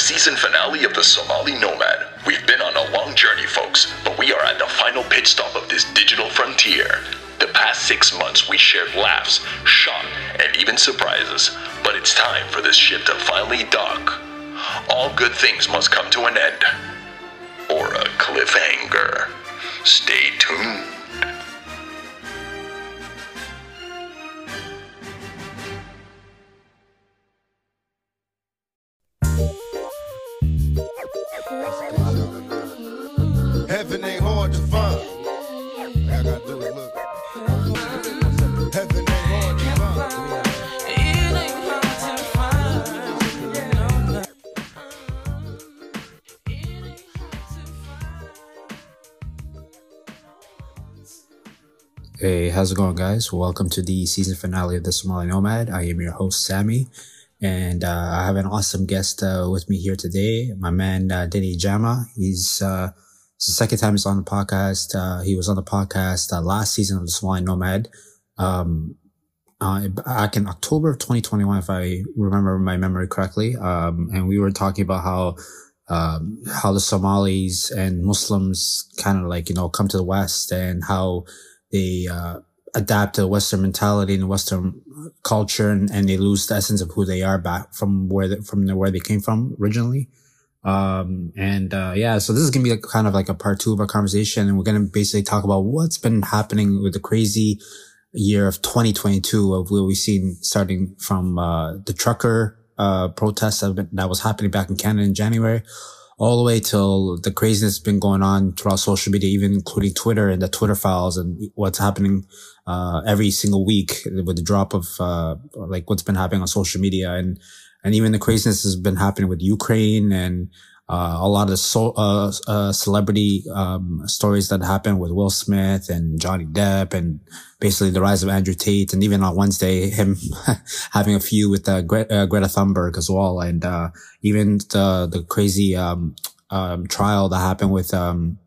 season finale of the Somali Nomad. We've been on a long journey, folks, but we are at the final pit stop of this digital frontier. The past six months, we shared laughs, shock, and even surprises, but it's time for this ship to finally dock. All good things must come to an end. Or a cliffhanger. Stay tuned. How's it going, guys? Welcome to the season finale of the Somali Nomad. I am your host, Sammy, and uh, I have an awesome guest uh, with me here today. My man, uh, Dini Jama. He's uh, it's the second time he's on the podcast. Uh, he was on the podcast uh, last season of the Somali Nomad. Um, uh, back in October of 2021, if I remember my memory correctly. Um, and we were talking about how, um, how the Somalis and Muslims kind of like, you know, come to the West and how they, uh, adapt to Western mentality and Western culture and, and they lose the essence of who they are back from where, the, from the, where they came from originally. Um, and, uh, yeah, so this is to be kind of like a part two of our conversation. And we're to basically talk about what's been happening with the crazy, year of 2022 of what we've seen starting from uh, the trucker uh, protests that, that was happening back in Canada in January, all the way till the craziness has been going on throughout social media, even including Twitter and the Twitter files and what's happening uh, every single week with the drop of uh, like what's been happening on social media. And and even the craziness has been happening with Ukraine and uh, a lot of so, uh, uh, celebrity um, stories that happened with Will Smith and Johnny Depp, and basically the rise of Andrew Tate, and even on Wednesday, him having a feud with uh, Gre- uh, Greta Thunberg as well, and uh, even the the crazy um, um, trial that happened with um,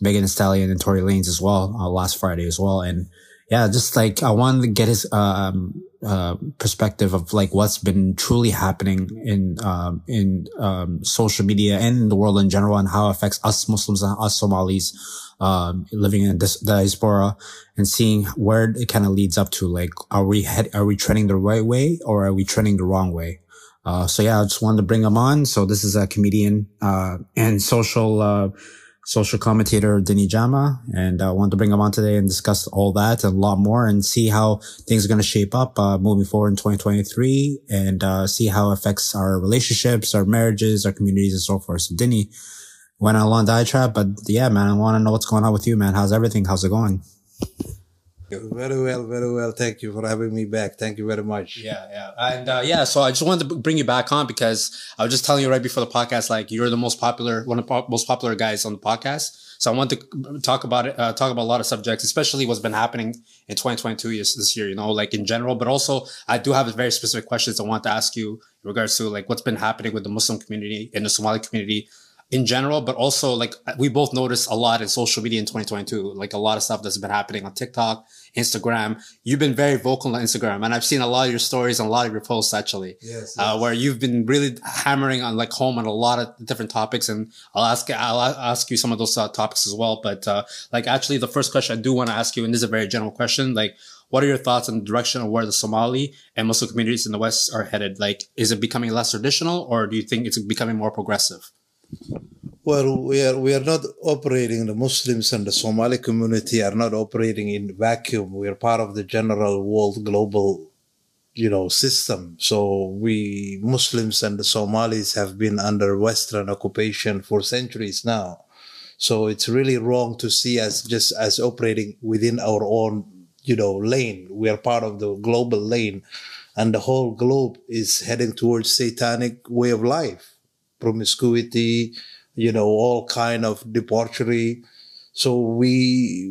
Megan Thee Stallion and Tory Lanez as well last Friday as well, and yeah, just like I wanted to get his um, uh, perspective of like what's been truly happening in um, in um, social media and in the world in general, and how it affects us Muslims and us Somalis um, living in this diaspora, and seeing where it kind of leads up to. Like, are we head, are we trending the right way or are we trending the wrong way? Uh, so yeah, I just wanted to bring him on. So this is a comedian uh, and social uh, social commentator Dini Jama, and I uh, wanted to bring him on today and discuss all that and a lot more and see how things are going to shape up uh, moving forward in 2023 and uh, see how it affects our relationships, our marriages, our communities, and so forth. So Dini went on a long diatribe, but yeah, man, I want to know what's going on with you, man. How's everything? How's it going? Very well, very well. Thank you for having me back. Thank you very much. Yeah, yeah. And uh, yeah, so I just wanted to bring you back on because I was just telling you right before the podcast, like you're the most popular, one of the most popular guys on the podcast. So I want to talk about it, uh, talk about a lot of subjects, especially what's been happening in 2022 this year, you know, like in general, but also I do have very specific questions I want to ask you in regards to like what's been happening with the Muslim community and the Somali community in general, but also like we both noticed a lot in social media in 2022, like a lot of stuff that's been happening on TikTok, Instagram. You've been very vocal on Instagram and I've seen a lot of your stories and a lot of your posts actually, Yes. uh, where you've been really hammering on like home on a lot of different topics. And I'll ask, I'll ask you some of those uh, topics as well. But, uh, like actually the first question I do want to ask you, and this is a very general question, like, what are your thoughts on the direction of where the Somali and Muslim communities in the West are headed? Like, is it becoming less traditional or do you think it's becoming more progressive? Well, we are we are not operating. The Muslims and the Somali community are not operating in vacuum. We are part of the general world global, you know, system. So we Muslims and the Somalis have been under Western occupation for centuries now. So it's really wrong to see us just as operating within our own, you know, lane. We are part of the global lane, and the whole globe is heading towards satanic way of life, promiscuity, you know, all kind of debauchery. So we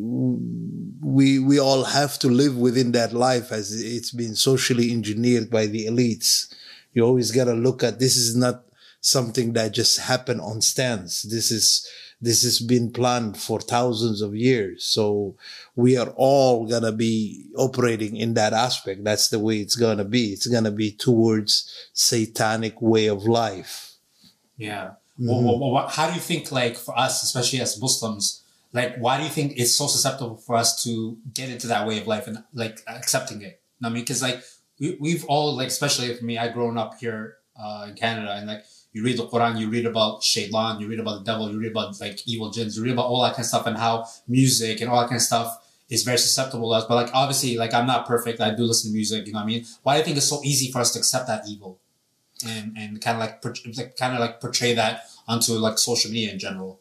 we we all have to live within that life as it's been socially engineered by the elites. You always got to look at this is not something that just happened on stands. This is this has been planned for thousands of years. So we are all gonna be operating in that aspect. That's the way it's gonna be. It's gonna be towards satanic way of life. Yeah. Well, well, well, how do you think, like, for us, especially as Muslims, like, why do you think it's so susceptible for us to get into that way of life and, like, accepting it? I mean, because, like, we, we've all, like, especially for me, I grown up here uh, in Canada, and, like, you read the Quran, you read about shaitan, you read about the devil, you read about, like, evil jinns, you read about all that kind of stuff and how music and all that kind of stuff is very susceptible to us. But, like, obviously, like, I'm not perfect. I do listen to music, you know what I mean? Why do you think it's so easy for us to accept that evil? And and kind of like, like kind of like portray that onto like social media in general,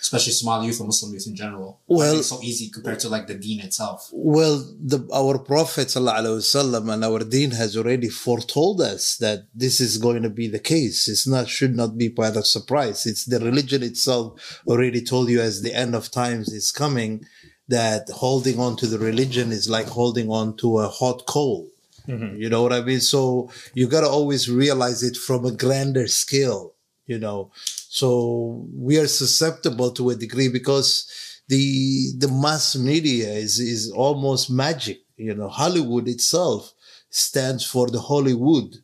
especially Somali youth or Muslim youth in general. Well- it's so easy compared to like the Deen itself. Well, the, our Prophet ﷺ and our Deen has already foretold us that this is going to be the case. It's not should not be by the surprise. It's the religion itself already told you as the end of times is coming that holding on to the religion is like holding on to a hot coal. Mm-hmm. You know what I mean? So you got to always realize it from a grander scale, you know. So we are susceptible to a degree because the the mass media is is almost magic, you know. Hollywood itself stands for the Hollywood.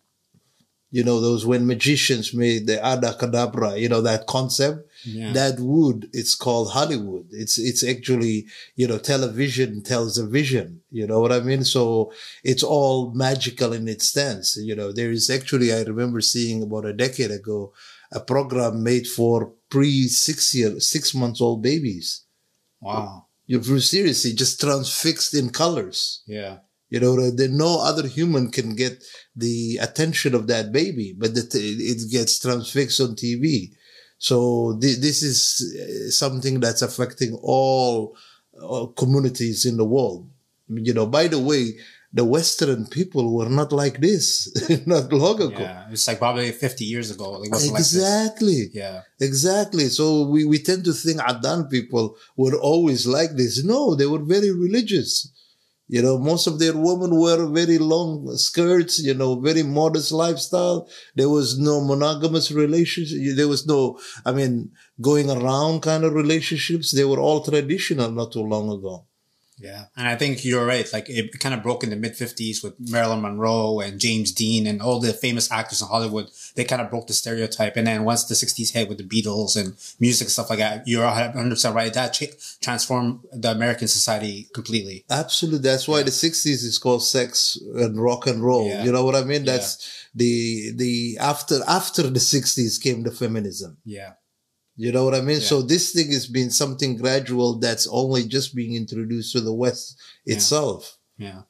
You know, those when magicians made the Adacadabra, you know, that concept, Yeah. that wood, it's called Hollywood. It's, it's actually, you know, television tells a vision. You know what I mean? So it's all magical in its stance. You know, there is actually, I remember seeing about a decade ago, a program made for pre six year, six months old babies. Wow. You're seriously just transfixed in colors. Yeah. You know, that no other human can get the attention of that baby, but that it gets transfixed on TV. So thi- this is uh, something that's affecting all, all communities in the world. You know, by the way, the Western people were not like this not long ago. Yeah. It's like probably 50 years ago. Wasn't like this. Exactly. Yeah. Exactly. So we, we tend to think Adan people were always like this. No, they were very religious. You know, most of their women wear very long skirts, you know, very modest lifestyle. There was no monogamous relationship. There was no, I mean, going around kind of relationships. They were all traditional not too long ago. Yeah. And I think you're right. Like it kind of broke in the mid 50s with Marilyn Monroe and James Dean and all the famous actors in Hollywood. They kind of broke the stereotype. And then once the 60s hit with the Beatles and music and stuff like that, you're 100% right. That transformed the American society completely. Absolutely. That's why the 60s is called sex and rock and roll. Yeah. You know what I mean? That's the, the, after, after the 60s came the feminism. Yeah. You know what I mean? Yeah. So this thing has been something gradual that's only just being introduced to the West itself. Yeah.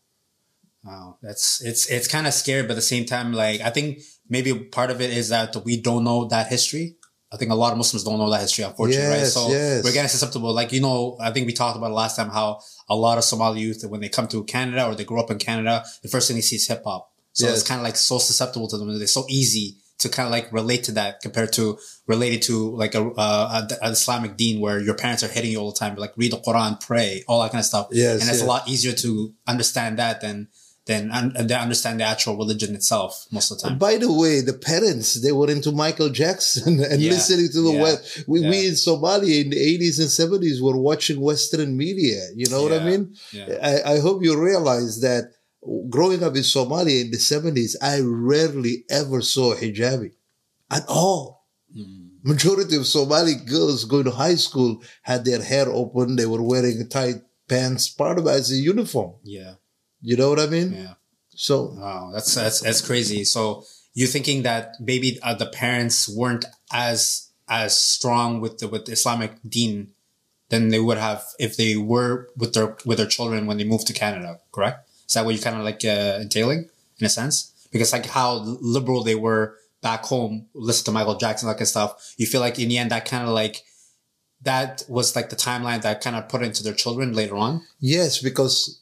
Wow. That's, it's, it's kind of scary, but at the same time, like, I think maybe part of it is that we don't know that history. I think a lot of Muslims don't know that history, unfortunately, right? Yes, So yes. we're getting susceptible. Like, you know, I think we talked about it last time how a lot of Somali youth, when they come to Canada or they grow up in Canada, the first thing they see is hip hop. So Yes. it's kind of like so susceptible to them. They're so easy to kind of like relate to that compared to related to like a, uh, a, a Islamic deen where your parents are hitting you all the time, like read the Quran, pray, all that kind of stuff. Yes, And it's yes. a lot easier to understand that than, than, than understand the actual religion itself most of the time. By the way, the parents, they were into Michael Jackson and Yeah. listening to the Yeah. West. We, we in Somalia in the 80s and 70s were watching Western media. You know what I mean? Yeah. I, I hope you realize that growing up in Somalia in the 70s, I rarely ever saw hijabi at all. Mm. Majority of Somali girls going to high school had their hair open. They were wearing tight pants, part of it as a uniform. Yeah. You know what I mean? Yeah. So Wow, that's that's that's crazy. So you're thinking that maybe uh, the parents weren't as as strong with the with Islamic Deen than they would have if they were with their with their children when they moved to Canada. Correct? Is that what you're kind of like uh, entailing in a sense? Because like how liberal they were back home, listen to Michael Jackson, that kind of stuff. You feel like in the end that kind of like that was like the timeline that kind of put into their children later on. Yes, because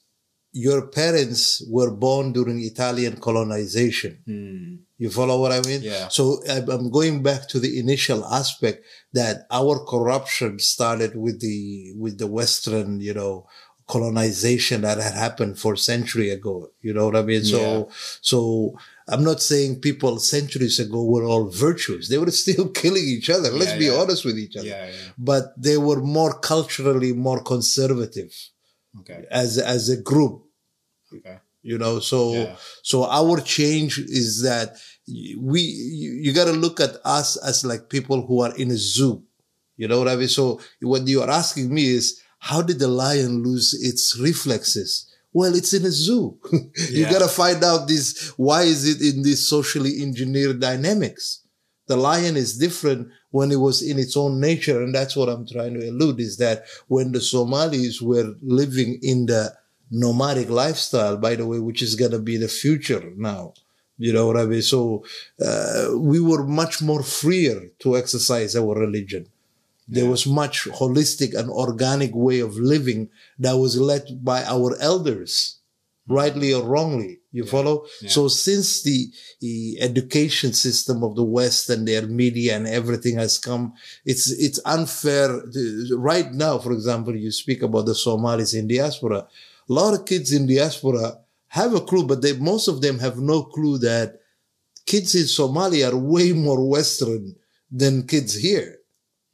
your parents were born during Italian colonization. You follow what I mean? Yeah. So I'm I'm going back to the initial aspect that our corruption started with the with the Western, you know, colonization that had happened for century ago. You know what I mean? So so I'm not saying people centuries ago were all virtuous. They were still killing each other. Let's Yeah, be yeah. honest with each other. Yeah, yeah. But they were more culturally more conservative Okay. as as a group Okay. you know so Yeah. so our change is that we you, you got to look at us as like people who are in a zoo. You know what I mean? So what you are asking me is how did the lion lose its reflexes? Well, it's in a zoo. you Yeah. got to find out this. Why is it in this socially engineered dynamics? The lion is different when it was in its own nature. And that's what I'm trying to allude is that when the Somalis were living in the nomadic lifestyle, by the way, which is going to be the future now. You know what I mean? So, uh, we were much more freer to exercise our religion. There was much holistic and organic way of living that was led by our elders, mm-hmm. rightly or wrongly. You follow? So since the, the education system of the West and their media and everything has come, it's, it's unfair. to- Right now, for example, you speak about the Somalis in diaspora. A lot of kids in diaspora have a clue, but they, most of them have no clue that kids in Somalia are way more Western than kids here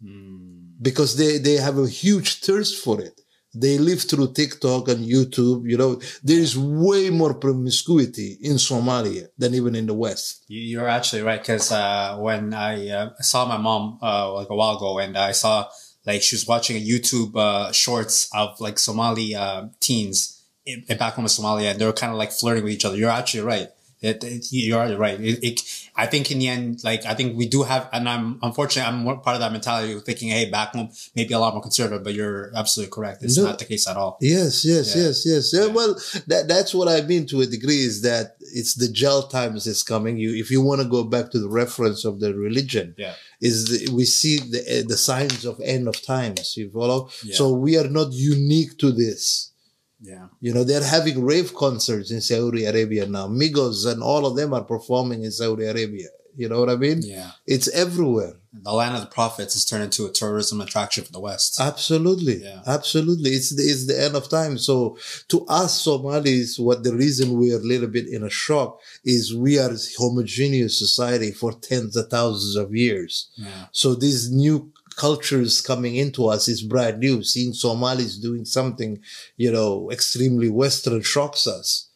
hmm. Because they, they have a huge thirst for it. They live through TikTok and YouTube. You know, there is way more promiscuity in Somalia than even in the West. You- You're actually right because uh, when I uh, saw my mom uh, like a while ago, and I saw like she was watching a YouTube uh, shorts of like Somali uh, teens in, in back home in Somalia, and they were kind of like flirting with each other. You're actually right. It, it, you're right. It, it, I think in the end, like I think we do have, and I'm unfortunately I'm more part of that mentality of thinking, hey, back home maybe a lot more conservative, but you're absolutely correct. It's No. not the case at all. Yes, yes, Yeah. yes, yes. Yeah, well, that that's what I mean to a degree is that it's the gel times is coming. You, if you want to go back to the reference of the religion, Yeah. is the, we see the uh, the signs of end of times. You follow? So we are not unique to this. Yeah. You know, they're having rave concerts in Saudi Arabia now. Migos and all of them are performing in Saudi Arabia. You know what I mean? Yeah. It's everywhere. The land of the prophets has turned into a tourism attraction for the West. Absolutely. Yeah. Absolutely. It's the, it's the end of time. So to us Somalis, what the reason we are a little bit in a shock is we are a homogeneous society for tens of thousands of years. yeah. So these new cultures coming into us is brand new. Seeing Somalis doing something, you know, extremely Western shocks us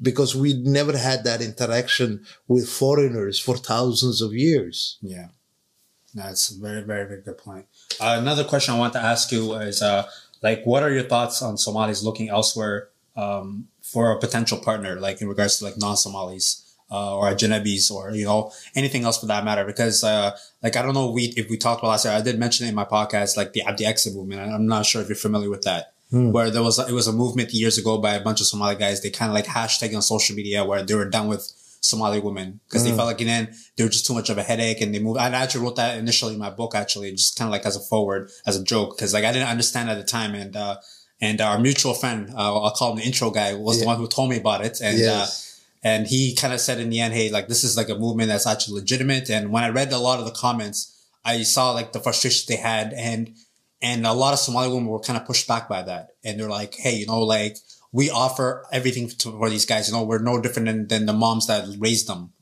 because we never had that interaction with foreigners for thousands of years. Yeah. That's a very, very, very good point. Uh, another question I want to ask you is, uh, like, what are your thoughts on Somalis looking elsewhere, um, for a potential partner, like in regards to like non-Somalis, uh, or Ajnabis or, you know, anything else for that matter? Because, uh, like, I don't know if we, if we talked about last year, I did mention it in my podcast, like the Abdi Exit movement. I'm not sure if you're familiar with that. Where there was, it was a movement years ago by a bunch of Somali guys. They kind of like hashtagging on social media where they were done with Somali women because they felt like in the they were just too much of a headache and they moved. I actually wrote that initially in my book actually, just kind of like as a forward, as a joke, because like I didn't understand at the time and uh and our mutual friend, uh, I'll call him the intro guy, was the one who told me about it and. Yes. And he kind of said in the end, hey, like this is like a movement that's actually legitimate. And when I read a lot of the comments, I saw like the frustrations they had and and a lot of Somali women were kind of pushed back by that. And they're like, hey, you know, like we offer everything to, for these guys. You know, we're no different than, than the moms that raised them.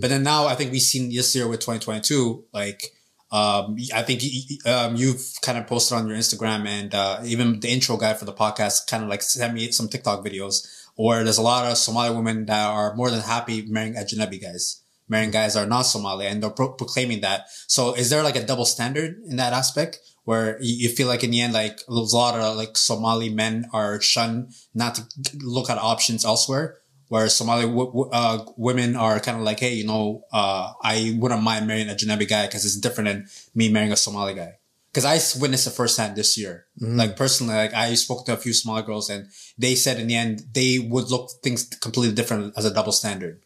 But then now I think we've seen this year with 2022, like, um, I think um, you've kind of posted on your Instagram and, uh, even the intro guy for the podcast kind of like sent me some TikTok videos where there's a lot of Somali women that are more than happy marrying Ajnabi guys, marrying guys that are not Somali and they're pro- proclaiming that. So is there like a double standard in that aspect? Where you feel like in the end, like a lot of like Somali men are shunned not to look at options elsewhere where Somali w- uh, women are kind of like, hey, you know, uh, I wouldn't mind marrying a Janabi guy because it's different than me marrying a Somali guy. Because I witnessed it firsthand this year. Like personally, like I spoke to a few Somali girls and they said in the end they would look things completely different as a double standard.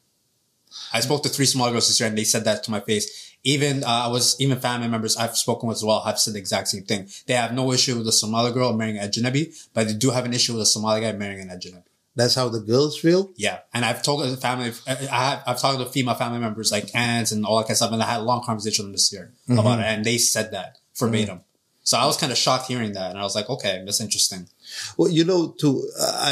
I spoke to three Somali girls this year and they said that to my face. Even uh, I was even family members I've spoken with as well have said the exact same thing. They have no issue with a Somali girl marrying a Ajnabi, but they do have an issue with a Somali guy marrying an Ajnabi. That's how the girls feel. Yeah, and I've told the family, I have, I've talked to female family members like aunts and all that kind of stuff, and I had a long conversation this year about it, and they said that verbatim. So I was kind of shocked hearing that, and I was like, okay, that's interesting. Well, you know, to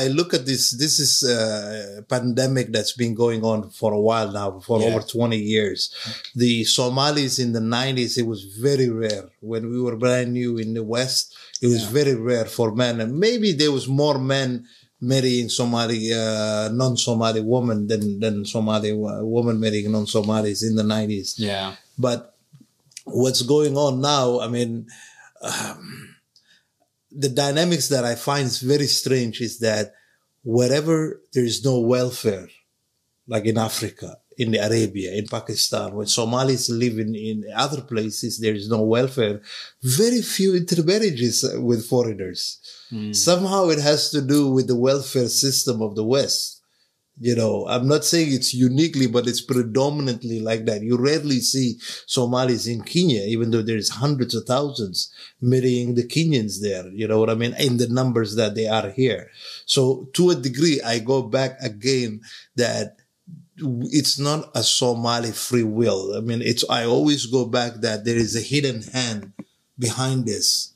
I look at this. This is a pandemic that's been going on for a while now, for Yeah. over twenty years. The Somalis in the nineties, it was very rare when we were brand new in the West. It was Yeah. very rare for men, and maybe there was more men marrying Somali, uh, non-Somali woman than, than Somali wo- woman marrying non-Somalis in the 90s. Yeah. But what's going on now, I mean, um, the dynamics that I find is very strange is that wherever there is no welfare, like in Africa, in the Arabia, in Pakistan, when Somalis live in, in other places, there is no welfare. Very few intermarriages with foreigners. Somehow it has to do with the welfare system of the West. You know, I'm not saying it's uniquely, but it's predominantly like that. You rarely see Somalis in Kenya, even though there's hundreds of thousands marrying the Kenyans there. You know what I mean? In the numbers that they are here. So to a degree, I go back again that it's not a Somali free will. I mean, it's, I always go back that there is a hidden hand behind this.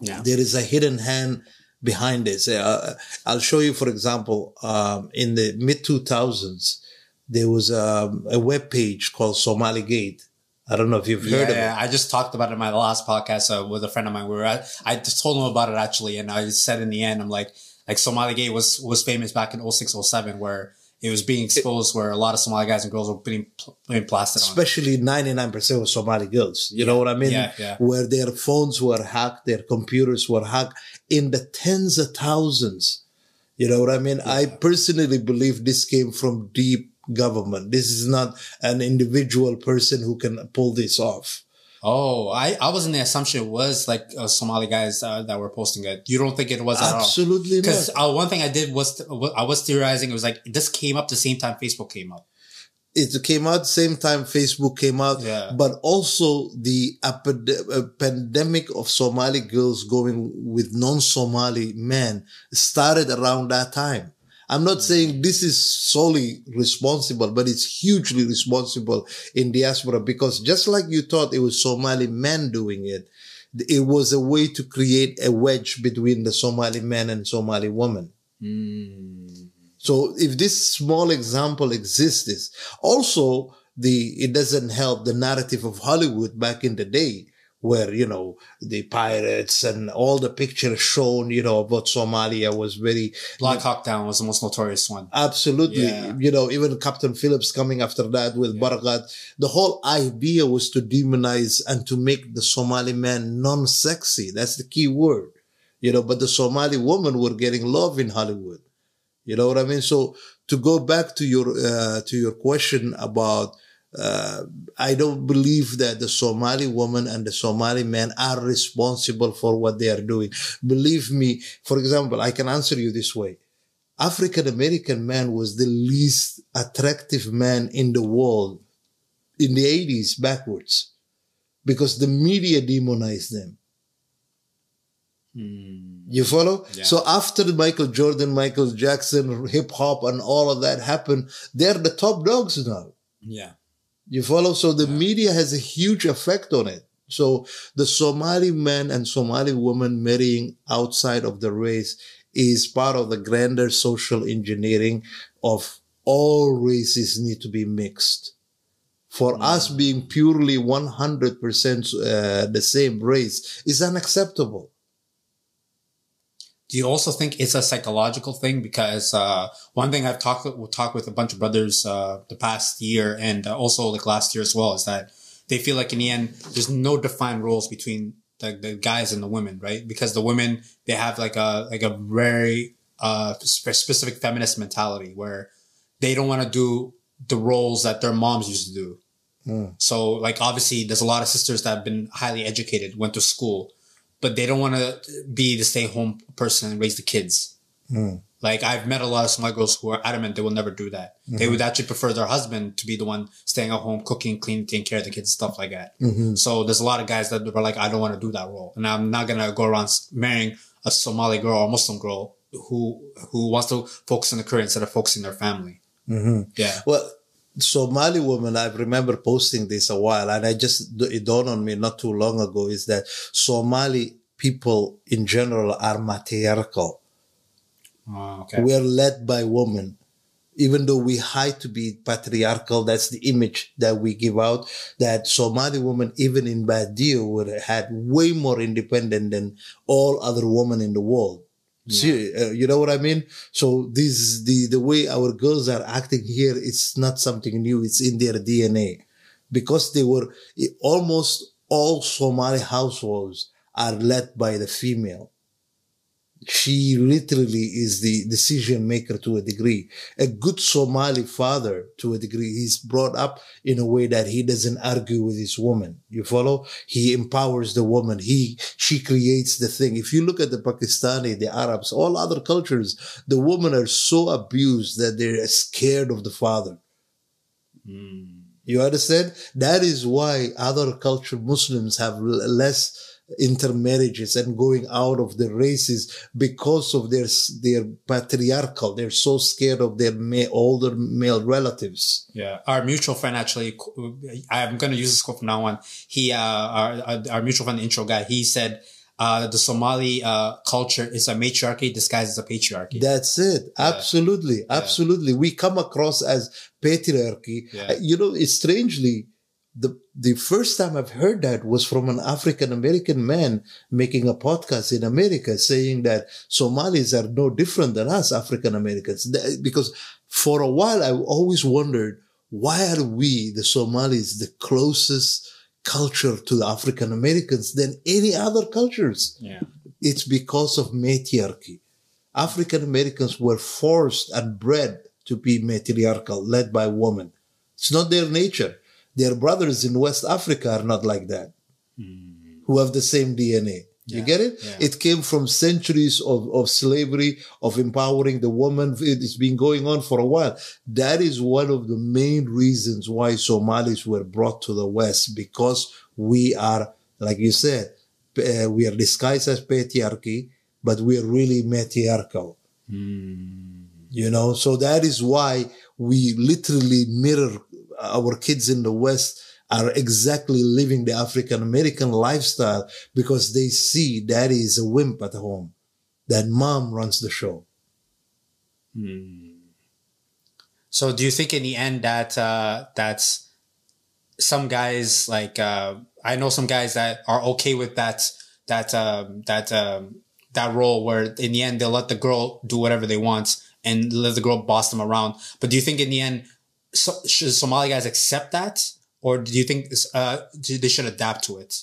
Yeah. There is a hidden hand behind this. Uh, I'll show you, for example, um, in the mid 2000s, there was um, a web page called Somali Gate. I don't know if you've heard yeah, of yeah. it. I just talked about it in my last podcast uh, with a friend of mine. We were at, I just told him about it actually, and I said in the end, I'm like, like Somali Gate was was famous back in 06, 07, where it was being exposed, where a lot of Somali guys and girls were being being plastered. Especially 99% of Somali girls. You know what I mean? Yeah, yeah. Where their phones were hacked, their computers were hacked in the tens of thousands. You know what I mean? I personally believe this came from deep government. This is not an individual person who can pull this off. Oh, I, I was in the assumption it was like uh, Somali guys uh, that were posting it. You don't think it was at all? Absolutely not. Because uh, one thing I did was I was theorizing. It was like this came up the same time Facebook came up. It came out same time Facebook came out, Yeah. but also the epide- uh, pandemic of Somali girls going with non-Somali men started around that time. I'm not saying this is solely responsible, but it's hugely responsible in diaspora because just like you thought it was Somali men doing it, it was a way to create a wedge between the Somali men and Somali women. So if this small example exists, also the it doesn't help the narrative of Hollywood back in the day where you know the pirates and all the pictures shown you know about Somalia was very Black Hawk Down was the most notorious one. absolutely. Yeah. you know even Captain Phillips coming after that with Barkhad the whole idea was to demonize and to make the Somali man non-sexy. That's the key word. You know but the Somali woman were getting love in Hollywood you know what I mean? So to go back to your uh, to your question about, uh, I don't believe that the Somali woman and the Somali man are responsible for what they are doing. Believe me. For example, I can answer you this way: African American man was the least attractive man in the world in the eighties backwards, because the media demonized them. You follow? Yeah. So after Michael Jordan, Michael Jackson, hip hop, and all of that happened, they're the top dogs now. Yeah. You follow? So the media has a huge effect on it. So the Somali man and Somali woman marrying outside of the race is part of the grander social engineering of all races need to be mixed. For us being purely 100% uh, the same race is unacceptable. Do you also think it's a psychological thing? Because uh, one thing I've talked with, talked with a bunch of brothers uh, the past year and uh, also like last year as well is that they feel like in the end there's no defined roles between the, the guys and the women, right? Because the women they have like a like a very uh, specific feminist mentality where they don't want to do the roles that their moms used to do. So like obviously there's a lot of sisters that have been highly educated, went to school, but they don't want to be the stay home person and raise the kids. Hmm. Like I've met a lot of Somali girls who are adamant they will never do that. They mm-hmm. would actually prefer their husband to be the one staying at home, cooking, cleaning, taking care of the kids, stuff like that. Mm-hmm. So there's a lot of guys that are like, I don't want to do that role. And I'm not going to go around marrying a Somali girl or Muslim girl who, who wants to focus on the career instead of focusing their family. Mm-hmm. Yeah. Well, Somali woman, I remember posting this a while, and I just it dawned on me not too long ago is that Somali people in general are matriarchal. Oh, okay. We are led by women. Even though we hide to be patriarchal, that's the image that we give out. That Somali women, even in Badio, would had way more independent than all other women in the world. See, uh, you know what I mean? So this the the way our girls are acting here, it's not something new. It's in their DNA, because they were almost all Somali households are led by the female she literally is the decision maker to a degree. A good Somali father to a degree. He's brought up in a way that he doesn't argue with his woman. You follow? He empowers the woman. He, she creates the thing. If you look at the Pakistani, the Arabs, all other cultures, the women are so abused that they're scared of the father. Mm. You understand? That is why other culture Muslims have less intermarriages and going out of the races because of their their patriarchal. They're so scared of their ma- older male relatives. Yeah, our mutual friend actually, I'm going to use this quote from now on. He, uh, our, our mutual friend intro guy, he said. Uh, the Somali uh, culture is a matriarchy disguised as a patriarchy. That's it. Yeah. Absolutely. Absolutely. Yeah. We come across as patriarchy. Yeah. Uh, you know, it's strangely, the the first time I've heard that was from an African American man making a podcast in America saying that Somalis are no different than us African Americans. Because for a while I always wondered why are we the Somalis the closest culture to the African Americans than any other cultures? Yeah. It's because of matriarchy. African Americans were forced and bred to be matriarchal, led by women. It's not their nature their brothers in West Africa are not like that, mm. who have the same DNA. Yeah. You get it? Yeah. It came from centuries of, of slavery, of empowering the woman. It's been going on for a while. That is one of the main reasons why Somalis were brought to the West because we are, like you said, uh, we are disguised as patriarchy, but we are really matriarchal. Mm. You know, so that is why we literally mirror our kids in the West are exactly living the African American lifestyle because they see daddy is a wimp at home, that mom runs the show. Hmm. So, do you think in the end that uh, that's some guys like uh, I know some guys that are okay with that that um, that um, that role where in the end they'll let the girl do whatever they want and let the girl boss them around. But do you think in the end so, should Somali guys accept that, or do you think uh, they should adapt to it?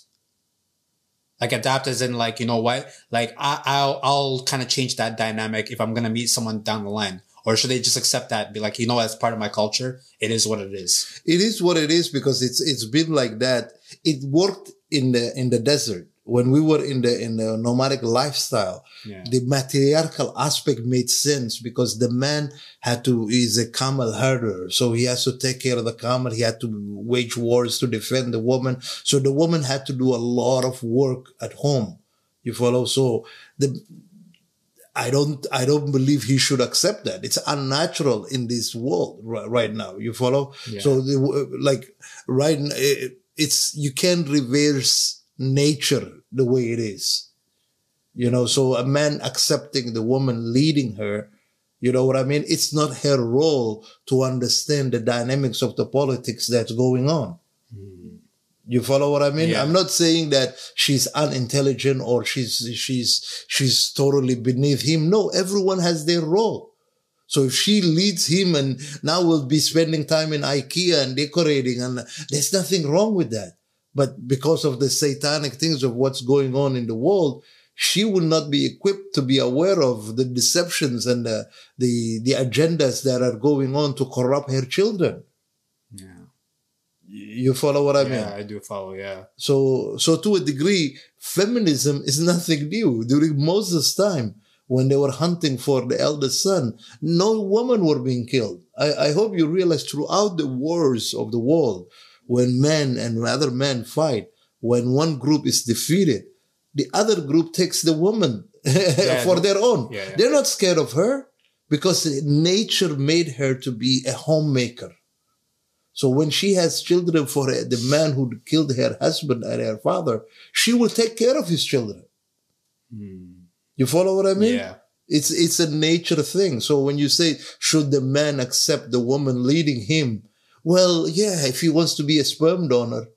Like adapt as in like you know what, like I, I'll I'll kind of change that dynamic if I'm gonna meet someone down the line, or should they just accept that, be like you know as part of my culture, it is what it is. It is what it is because it's it's been like that. It worked in the in the desert when we were in the in the nomadic lifestyle yeah. the matriarchal aspect made sense because the man had to is a camel herder so he has to take care of the camel he had to wage wars to defend the woman so the woman had to do a lot of work at home you follow so the I don't, I don't believe he should accept that. It's unnatural in this world right, right now. You follow? Yeah. So the, like right, it's, you can't reverse nature the way it is. You know, so a man accepting the woman leading her, you know what I mean? It's not her role to understand the dynamics of the politics that's going on. Mm. You follow what I mean? Yeah. I'm not saying that she's unintelligent or she's she's she's totally beneath him. No, everyone has their role. So if she leads him and now we'll be spending time in IKEA and decorating and there's nothing wrong with that. But because of the satanic things of what's going on in the world, she will not be equipped to be aware of the deceptions and the, the, the agendas that are going on to corrupt her children. Yeah. You follow what I yeah, mean? Yeah, I do follow, yeah. So, so to a degree, feminism is nothing new. During Moses' time, when they were hunting for the eldest son, no women were being killed. I, I hope you realize throughout the wars of the world, when men and other men fight, when one group is defeated, the other group takes the woman yeah, for their own. Yeah, yeah. They're not scared of her because nature made her to be a homemaker. So when she has children for the man who killed her husband and her father, she will take care of his children. Hmm. You follow what I mean? Yeah. It's it's a nature thing. So when you say should the man accept the woman leading him well, yeah, if he wants to be a sperm donor,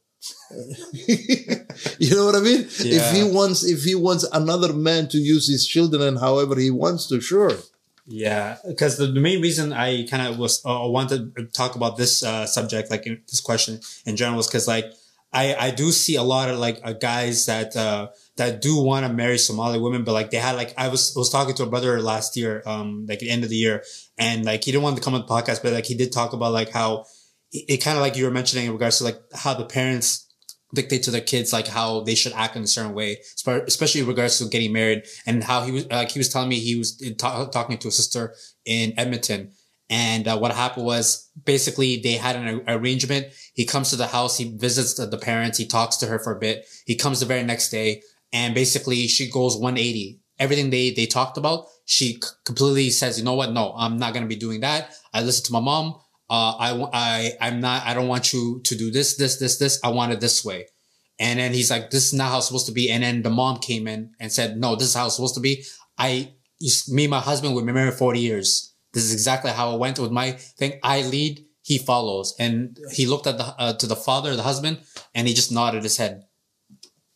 you know what I mean? If he wants, if he wants another man to use his children and however he wants to, sure. Yeah, because the, the main reason I kind of was uh, wanted to talk about this uh, subject, like in, this question in general, was because like I I do see a lot of like uh, guys that uh, that do want to marry Somali women, but like they had like I was was talking to a brother last year, um, like at the end of the year, and like he didn't want to come on the podcast, but like he did talk about like how it, it kind of like you were mentioning in regards to like how the parents dictate to their kids like how they should act in a certain way, especially in regards to getting married and how he was like he was telling me he was ta- talking to a sister in Edmonton. And uh, what happened was basically they had an arrangement. He comes to the house, he visits the, the parents, he talks to her for a bit. He comes the very next day and basically she goes 180. Everything they, they talked about, she completely says, you know what? No, I'm not going to be doing that. I listen to my mom. Uh, I, I, I'm not, I don't want you to do this, this, this, this. I want it this way. And then he's like, this is not how it's supposed to be. And then the mom came in and said, no, this is how it's supposed to be. I, me and my husband, we've been married 40 years. This is exactly how it went with my thing. I lead, he follows. And he looked at the, uh, to the father, the husband, and he just nodded his head.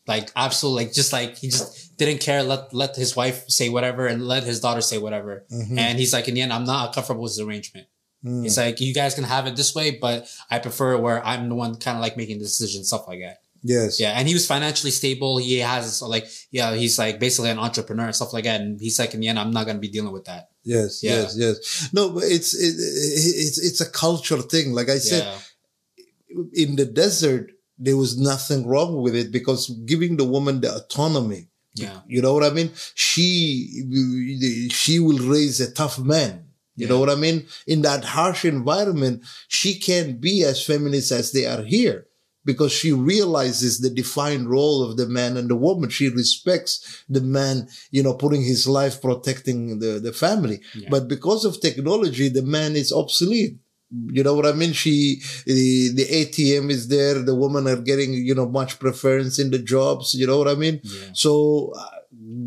Like absolutely, like just like he just didn't care. Let let his wife say whatever and let his daughter say whatever. And he's like, in the end, I'm not comfortable with this arrangement. He's hmm. like, you guys can have it this way, but I prefer where I'm the one kind of like making the decision, stuff like that. Yes. Yeah, and he was financially stable. He has like, yeah, he's like basically an entrepreneur and stuff like that. And he's like, in the end, I'm not gonna be dealing with that. Yes. Yeah. Yes. Yes. No, but it's it, it's it's a cultural thing. Like I said, Yeah, in the desert, there was nothing wrong with it because giving the woman the autonomy. yeah, You know what I mean? She she will raise a tough man. You know what I mean? In that harsh environment, she can't be as feminist as they are here because she realizes the defined role of the man and the woman. She respects the man, you know, putting his life protecting the, the family. Yeah. But because of technology, the man is obsolete. You know what I mean? She, the, the ATM is there. The women are getting, you know, much preference in the jobs. You know what I mean? Yeah. So,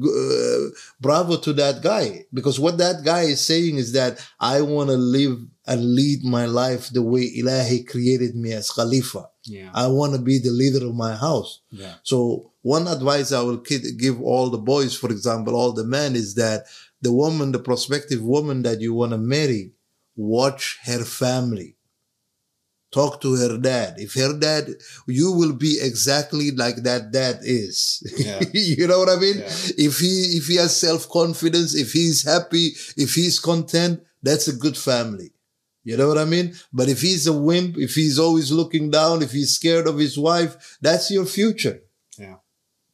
uh, bravo to that guy because what that guy is saying is that I want to live and lead my life the way Ilahi created me as Khalifa. yeah, I want to be the leader of my house. yeah, So one advice I will give all the boys, for example, all the men is that the woman, the prospective woman that you want to marry, watch her family. Talk to her dad. If her dad, you will be exactly like that dad is. Yeah. you know what I mean? Yeah. If he, if he has self-confidence, if he's happy, if he's content, that's a good family. You know what I mean? But if he's a wimp, if he's always looking down, if he's scared of his wife, that's your future. yeah,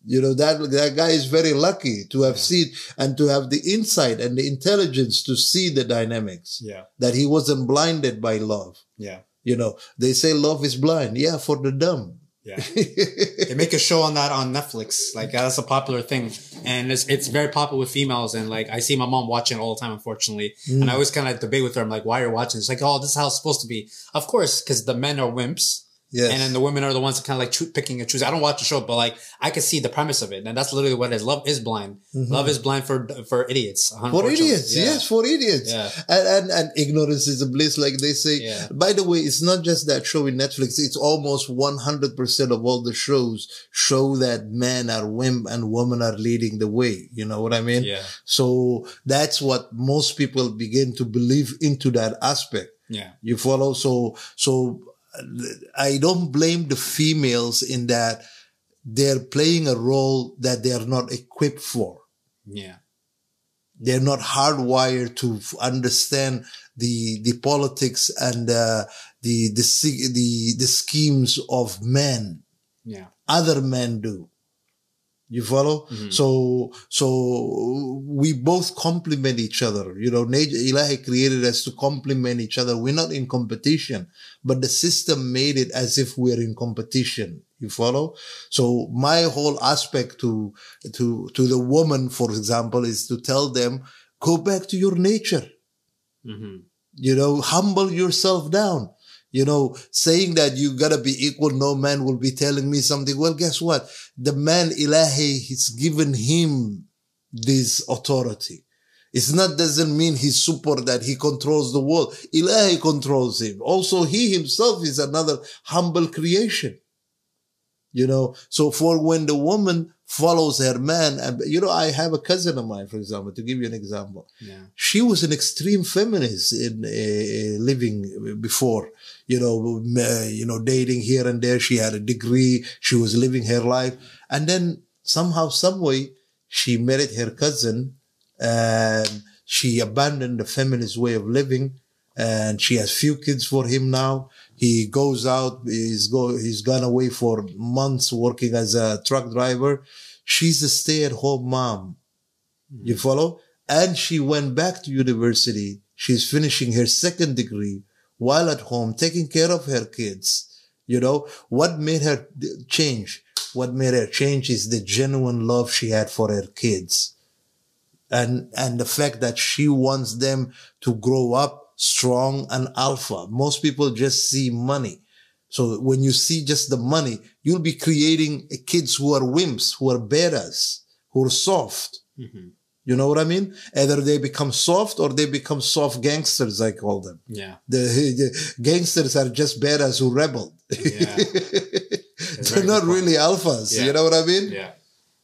You know, that, that guy is very lucky to have Yeah. seen and to have the insight and the intelligence to see the dynamics yeah, that he wasn't blinded by love. yeah, You know, they say love is blind. Yeah, for the dumb. yeah. they make a show on that on Netflix. Like uh, that's a popular thing, and it's it's very popular with females. And like I see my mom watching it all the time, unfortunately. And I mm. always kind of debate with her. I'm like, why are you watching? It's like, oh, this is how it's supposed to be. Of course, because the men are wimps. Yes. And then the women are the ones that kind of like choo- picking and choosing. I don't watch the show, but like I can see the premise of it, and that's literally what it is. Love is blind. Mm-hmm. Love is blind for for idiots. for idiots, Yeah. yes, for idiots. Yeah. And, and and ignorance is a bliss, like they say. Yeah. By the way, it's not just that show in Netflix. It's almost 100% of all the shows show that men are women and women are leading the way. You know what I mean? Yeah. So that's what most people begin to believe into that aspect. Yeah. You follow? So, so I don't blame the females in that they're playing a role that they're not equipped for Yeah. they're not hardwired to understand the the politics and uh, the the the the schemes of men. Yeah. Other men do. You follow? So so we both complement each other. You know, nature, Ilahi created us to complement each other. We're not in competition, but the system made it as if we're in competition. You follow? So my whole aspect to to to the woman, for example, is to tell them go back to your nature. Hmm you know humble yourself down. You know saying that you gotta be equal no man will be telling me something. Well guess what? The man ilahi has given him this authority it's not doesn't mean he's super that he controls the world ilahi controls him also he himself is another humble creation You know, so for when the woman follows her man, and you know, I have a cousin of mine, for example, to give you an example. Yeah. She was an extreme feminist in uh, living before, you know, uh, you know, dating here and there. She had a degree. She was living her life. And then somehow, some way, she married her cousin and she abandoned the feminist way of living and she has few kids for him now. He goes out, he's go, he's gone away for months working as a truck driver. She's a stay at home mom. You hmm. follow? And she went back to university. She's finishing her second degree while at home, taking care of her kids. You know, what made her change? What made her change is the genuine love she had for her kids and and the fact that she wants them to grow up strong and alpha. Most people just see money. So when you see just the money, you'll be creating kids who are wimps, who are betas, who are soft. You know what I mean? Either they become soft or they become soft gangsters, I call them. Yeah. The, the gangsters are just betas who rebelled. Yeah. They're not point. really alphas. Yeah. You know what I mean? Yeah,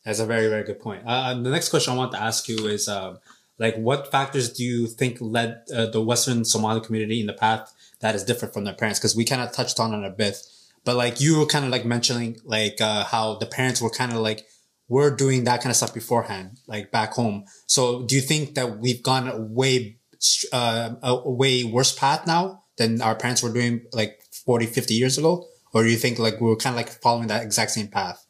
that's a very very good point. Uh, the next question I want to ask you is, um, like, what factors do you think led uh, the Western Somali community in the path that is different from their parents? Because we kind of touched on it a bit, but like you were kind of like mentioning like uh, how the parents were kind of like we're doing that kind of stuff beforehand, like back home. So do you think that we've gone a way uh, a way worse path now than our parents were doing like 40, 50 years ago? Or do you think like we were kind of like following that exact same path?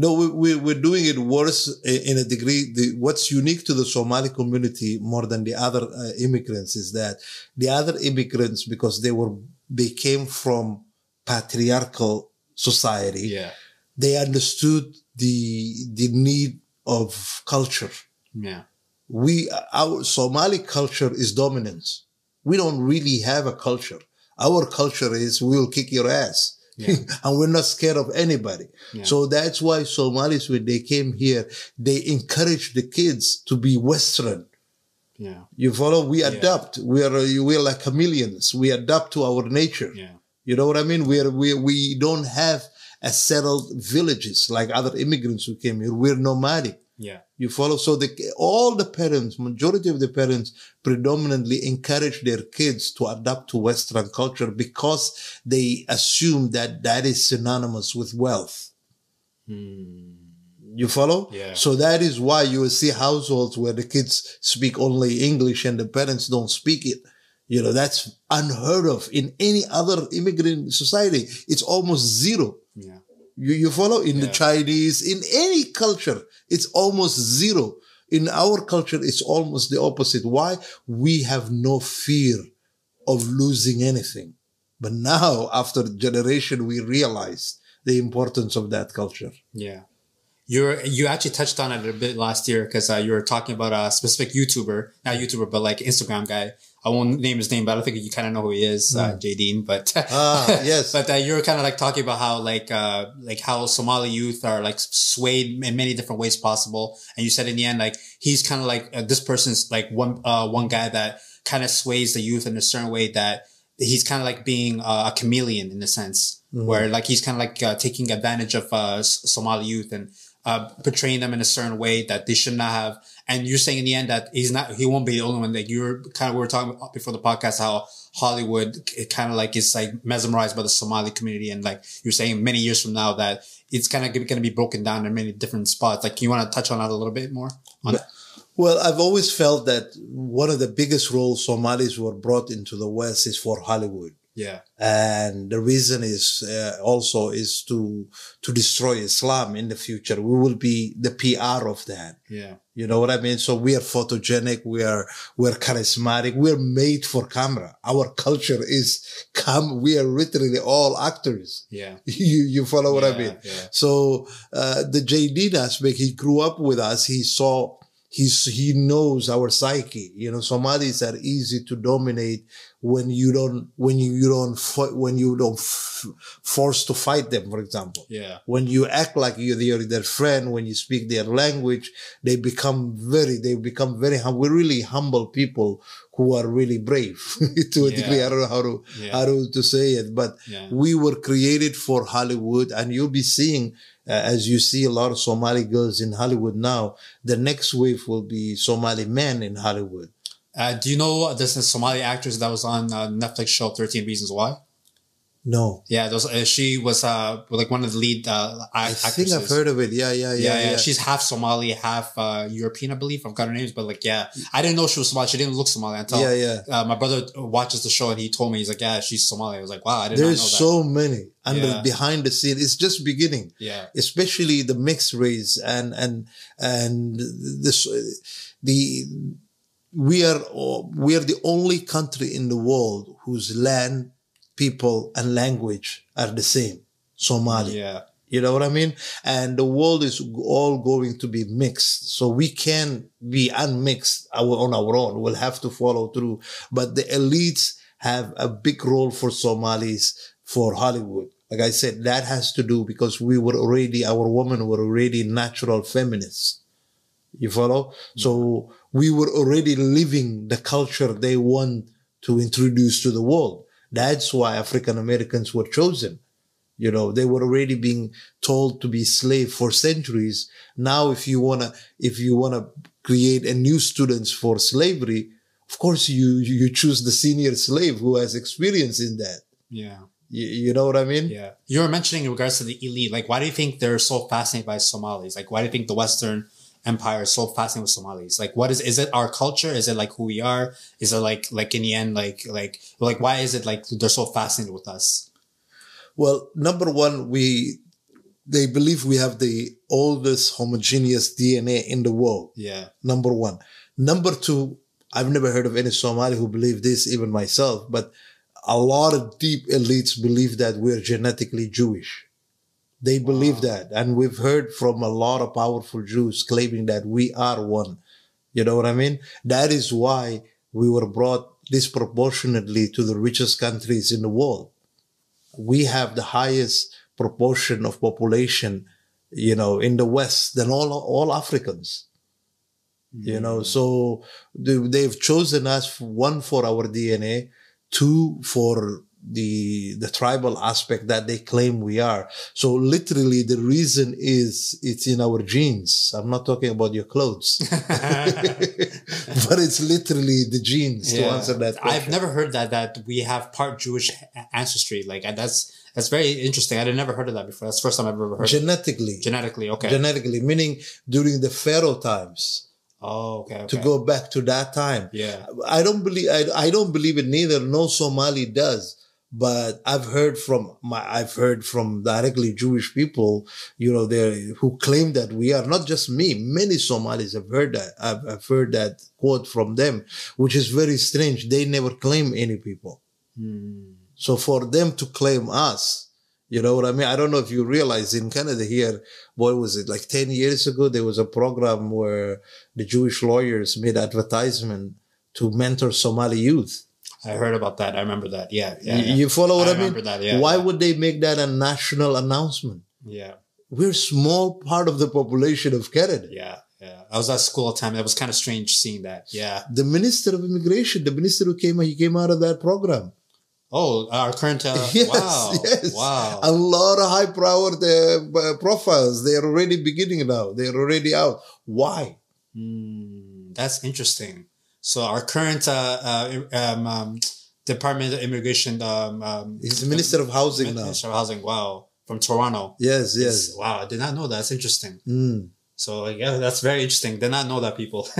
No, we, we, we're doing it worse in a degree. The, what's unique to the Somali community more than the other uh, immigrants is that the other immigrants, because they were, they came from patriarchal society, Yeah. they understood the, the need of culture. Yeah. We, our Somali culture is dominance. We don't really have a culture. Our culture is we will kick your ass. Yeah. and we're not scared of anybody. Yeah. So that's why Somalis, when they came here, they encouraged the kids to be Western. Yeah. You follow? We adapt. We are, we're like chameleons. We adapt to our nature. Yeah. You know what I mean? We're, we, we don't have a settled villages like other immigrants who came here. We're nomadic. Yeah. You follow? So the, all the parents, majority of the parents predominantly encourage their kids to adapt to Western culture because they assume that that is synonymous with wealth. Hmm. You follow? Yeah. So that is why you will see households where the kids speak only English and the parents don't speak it. You know, that's unheard of in any other immigrant society. It's almost zero. Yeah. You, you follow? In the Chinese, in any culture, it's almost zero. In our culture, it's almost the opposite. Why? We have no fear of losing anything. But now, after generation, we realize the importance of that culture. Yeah. You're, you actually touched on it a bit last year because uh, you were talking about a specific YouTuber, not YouTuber, but like Instagram guy. I won't name his name, but I think you kind of know who he is, uh, Jadine. But Ah, yes. but uh, you were kind of like talking about how like uh like how Somali youth are like swayed in many different ways possible, and you said in the end like he's kind of like uh, this person's like one uh one guy that kind of sways the youth in a certain way that he's kind of like being uh, a chameleon in a sense, where like he's kind of like uh, taking advantage of uh Somali youth and uh, portraying them in a certain way that they should not have. And you're saying in the end that he's not, he won't be the only one. Like you're kind of, we were talking before the podcast how Hollywood it kind of like is like mesmerized by the Somali community. And like you're saying many years from now that it's kind of going to be broken down in many different spots. Like, you want to touch on that a little bit more? Well, I've always felt that one of the biggest roles Somalis were brought into the West is for Hollywood. Yeah. and the reason is uh, also is to to destroy Islam in the future. We will be the PR of that. Yeah. You know what I mean? So we are photogenic. We are we're charismatic. We're made for camera. Our culture is cam. We are literally all actors. Yeah. You you follow what I mean? yeah. So uh, the JD aspect, he grew up with us. He saw he's he knows our psyche. You know, Somalis are easy to dominate when you don't when you, you don't fi- when you don't f- force to fight them. For example, Yeah. when you act like you're their, their friend, when you speak their language, they become very they become very hum- we're really humble people who are really brave to a Yeah. degree. I don't know how to Yeah. how to, to say it, but Yeah. we were created for Hollywood, and you'll be seeing, uh, as you see a lot of Somali girls in Hollywood now, the next wave will be Somali men in Hollywood. Uh, do you know this is Somali actress that was on uh, Netflix show 13 Reasons Why? No, Yeah, those, uh, she was uh, like one of the lead uh, I think I've heard of it. Yeah, yeah, yeah, yeah, yeah. yeah, She's half Somali, half uh, European, I believe. I've got her names, but like, yeah, I didn't know she was Somali. She didn't look Somali until yeah, yeah. Uh, my brother watches the show and he told me he's like, yeah, she's Somali. I was like, wow, I did not know There's so many under Yeah. behind the scene. It's just beginning. yeah, especially the mixed race and and and this the we are uh, we are the only country in the world whose land people and language are the same somali. Yeah, you know what i mean? And the world is all going to be mixed. So we can't be unmixed on our own. We'll have to follow through. But the elites have a big role for somalis for hollywood. Like i said that has to do because we were already our women were already natural feminists you follow so we were already living the culture they want to introduce to the world that's why african americans were chosen you know, they were already being told to be slave for centuries. Now, if you wanna, if you wanna create a new students for slavery, of course you you choose the senior slave who has experience in that. yeah, You, you know what I mean? yeah. You were mentioning in regards to the elite, like, why do you think they're so fascinated by Somalis? Like, why do you think the Western Empire is so fascinated with Somalis? Like, what is, is it our culture? Is it like who we are? Is it like, like in the end, like, like, like, why is it like they're so fascinated with us? Well, number one, we they believe we have the oldest homogeneous DNA in the world. Yeah, Number one. Number two, I've never heard of any Somali who believe this, even myself, but a lot of deep elites believe that we're genetically Jewish. They believe that. And we've heard from a lot of powerful Jews claiming that we are one. You know what I mean? That is why we were brought disproportionately to the richest countries in the world. We have the highest proportion of population, you know, in the West than all, all Africans you know mm. so they- they've chosen us one for our dna two for the the tribal aspect that they claim we are so literally the reason is it's in our genes i'm not talking about your clothes but it's literally the genes to answer that question. I've never heard that that we have part Jewish ancestry. Like that's that's very interesting. I'd never heard of that before. That's the first time I've ever heard. genetically Genetically, okay. genetically meaning during the pharaoh times oh, okay. to go back to that time Yeah. I don't believe I, I don't believe it neither. No Somali does. But I've heard from my I've heard from directly Jewish people, you know, there who claim that we are not just me. Many Somalis have heard that. I've, I've heard that quote from them, which is very strange. They never claim any people. Hmm. So for them to claim us, you know what I mean? I don't know if you realize in Canada here, what was it, like 10 years ago, there was a program where the Jewish lawyers made advertisement to mentor Somali youth. I heard about that. I remember that. Yeah. Yeah. You- yeah. You follow what I I, mean? remember that, yeah, Why yeah. would they make that a national announcement? yeah. We're a small part of the population of Canada. Yeah. Yeah. I was at school at the time. It was kind of strange seeing that. Yeah. The Minister of Immigration, the minister who came, he came out of that program. Oh, our current. Uh, yes, wow. yes. Wow. A lot of high powered uh, profiles. They're already beginning now. They're already out. Why? Hmm, that's interesting. So our current uh, uh, um, um, Department of Immigration, um, um, He's the Minister of Housing now. Minister of Housing. Wow, from Toronto. Yes, yes. Wow, I did not know that. That's interesting. Mm. So yeah, that's very interesting. Did not know that people.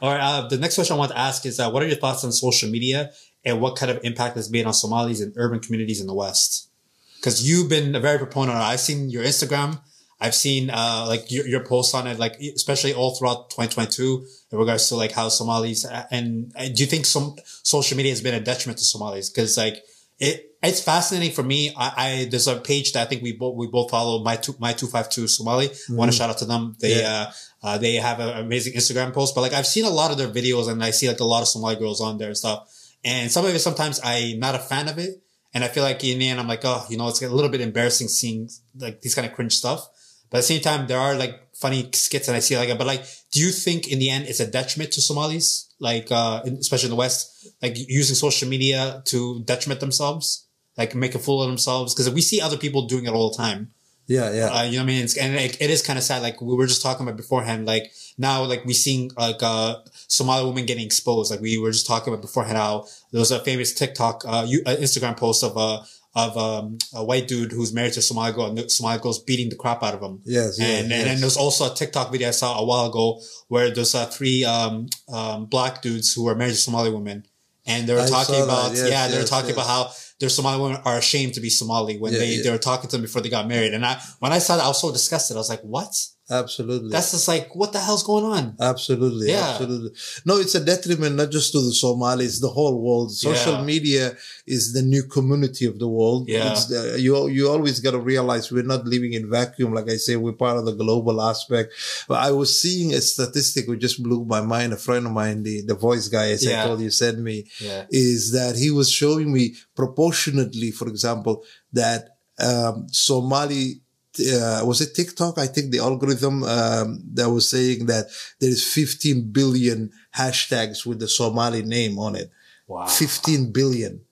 All right. Uh, the next question I want to ask is, uh, what are your thoughts on social media and what kind of impact it's made on Somalis in urban communities in the West? Because you've been a very proponent. I've seen your Instagram. I've seen uh, like your, your posts on it, like especially all throughout 2022 in regards to like how Somalis uh, and, and do you think some social media has been a detriment to Somalis? Because like it it's fascinating for me. I, I there's a page that I think we both we both follow my two my two five two Somali. I want to shout out to them. They Yeah. uh, uh they have an amazing Instagram post. But like I've seen a lot of their videos and I see like a lot of Somali girls on there and stuff. And some of it sometimes I'm not a fan of it. And I feel like in the end I'm like, oh, you know, it's a little bit embarrassing seeing like these kind of cringe stuff. But at the same time, there are like funny skits and I see like, but like, do you think in the end it's a detriment to Somalis? Like, uh, in- especially in the West, like using social media to detriment themselves, like make a fool of themselves? Cause we see other people doing it all the time. Yeah, yeah. Uh, you know what I mean? It's, and it, it is kind of sad. Like we were just talking about beforehand, like now, like we seeing like, uh, Somali women getting exposed. Like we were just talking about beforehand how there was a famous TikTok, uh, you, uh Instagram post of, uh, of, um, a white dude who's married to a Somali girl and the Somali girl's beating the crap out of him. Yes, yes, And, and then there's also a TikTok video I saw a while ago where there's uh, three, um, um, black dudes who are married to Somali women. And they were I talking about, Yes, yeah, they were talking yes. about how their Somali women are ashamed to be Somali when Yeah, they, yeah. they were talking to them before they got married. And I, when I saw that, I was so disgusted. I was like, what? Absolutely. That's just like, what the hell's going on? Absolutely, Yeah. absolutely. No, it's a detriment not just to the Somalis, the whole world. Social Yeah. media is the new community of the world. Yeah. The, you you always got to realize we're not living in vacuum. Like I say, we're part of the global aspect. But I was seeing a statistic which just blew my mind. A friend of mine, the the voice guy, as Yeah. I told you, sent me Yeah. is that he was showing me proportionately, for example, that um, Somali uh, was it TikTok? I think the algorithm um, that was saying that there is 15 billion hashtags with the Somali name on it. Wow. 15 billion,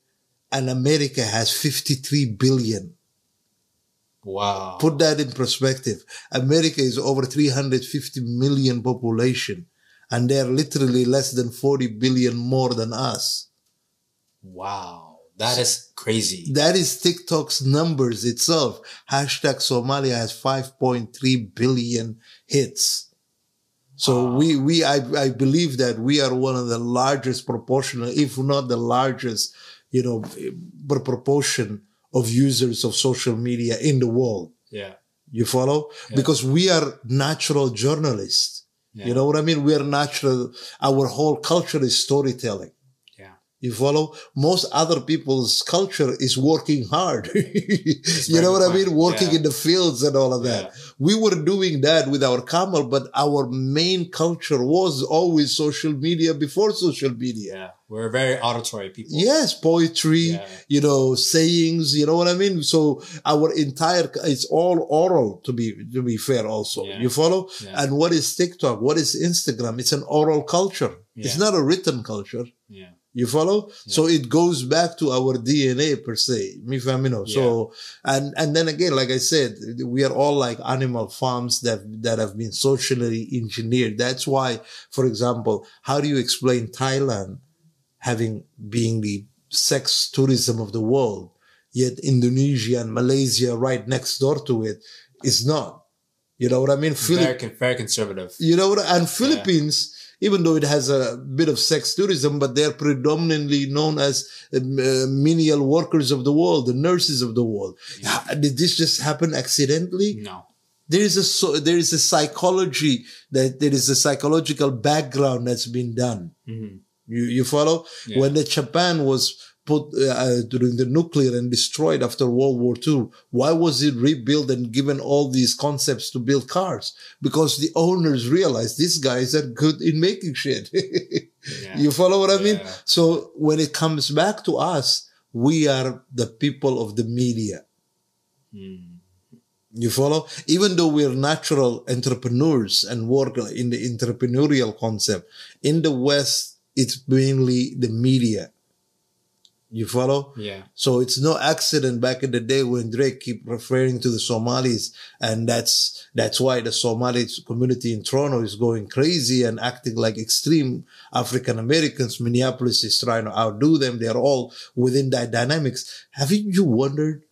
and America has 53 billion. Wow. Put that in perspective. America is over 350 million population, and they're literally less than 40 billion more than us. Wow. That is crazy. That is TikTok's numbers itself. Hashtag Somalia has 5.3 billion hits. So we, we, I, I believe that we are one of the largest proportional, if not the largest, you know, proportion of users of social media in the world. Yeah. You follow? Because we are natural journalists. Yeah. You know what I mean? We are natural. Our whole culture is storytelling. You follow? Most other people's culture is working hard. you know what I mean? Working Yeah. in the fields and all of that. Yeah. We were doing that with our camel, but our main culture was always social media before social media. Yeah. We're very auditory people. Yes, poetry, Yeah. you know, sayings, you know what I mean? So our entire, it's all oral to be, to be fair also. You follow? And what is TikTok? What is Instagram? It's an oral culture. It's not a written culture. Yeah. You follow? So it goes back to our DNA per se. Me famino. So, and, and then again, like I said, we are all like animal farms that, that have been socially engineered. That's why, for example, how do you explain Thailand having being the sex tourism of the world, yet Indonesia and Malaysia right next door to it is not? You know what I mean? Very, very conservative. you know what? And Philippines, even though it has a bit of sex tourism, but they're predominantly known as uh, menial workers of the world, the nurses of the world. Ha- Did this just happen accidentally? No. There is a so, there is a psychology that there is a psychological background that's been done. Mhm. You you follow? Yeah. When the Japan was put uh, during the nuclear and destroyed after World War II, why was it rebuilt and given all these concepts to build cars? Because the owners realized these guys are good in making shit. Yeah. You follow what I mean? Yeah. So when it comes back to us, we are the people of the media. Mm. You follow? Even though we're natural entrepreneurs and work in the entrepreneurial concept, in the West, it's mainly the media. You follow? Yeah. So it's no accident back in the day when Drake keep referring to the Somalis, and that's that's why the Somali community in Toronto is going crazy and acting like extreme African Americans. Minneapolis is trying to outdo them. They're all within that dynamics. Haven't you wondered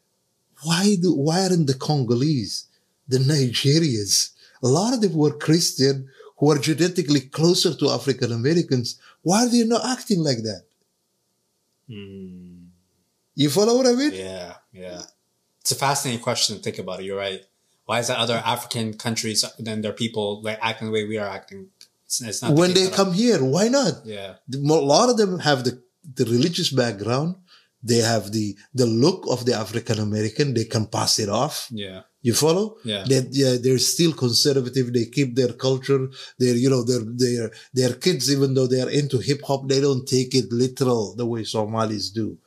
why do why aren't the Congolese, the Nigerians, a lot of them were Christian who are genetically closer to African Americans. Why are they not acting like that? Mm. You follow what I mean? Yeah. Yeah. It's a fascinating question to think about it. You're right. Why is that other African countries, then their people like acting the way we are acting? It's, it's not when case they come here, why not? Yeah. A lot of them have the, the religious background. they have the the look of the African American. They can pass it off. Yeah. You follow? Yeah. That yeah, they're still conservative. They keep their culture. They're you know they're they're their kids, even though they are into hip hop, they don't take it literal the way Somalis do.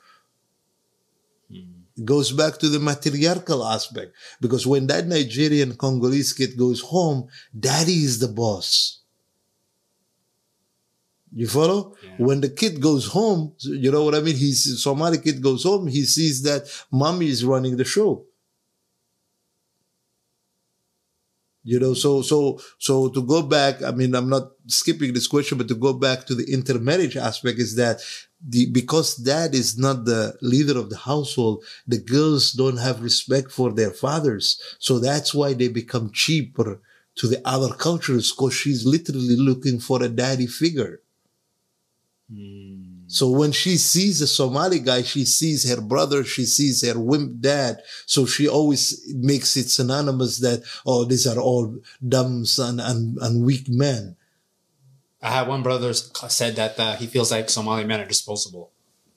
Hmm. It goes back to the matriarchal aspect because when that Nigerian Congolese kid goes home, daddy is the boss. You follow? Yeah. When the kid goes home, you know what I mean? He's Somali kid goes home, he sees that mommy is running the show. You know, so so so to go back, I mean, I'm not skipping this question, but to go back to the intermarriage aspect is that the because dad is not the leader of the household, the girls don't have respect for their fathers. So that's why they become cheaper to the other cultures because she's literally looking for a daddy figure. Hmm. So when she sees a Somali guy, she sees her brother, she sees her wimp dad. So she always makes it synonymous that, oh, these are all dumb and, and, and weak men. I had one brother said that uh, he feels like Somali men are disposable.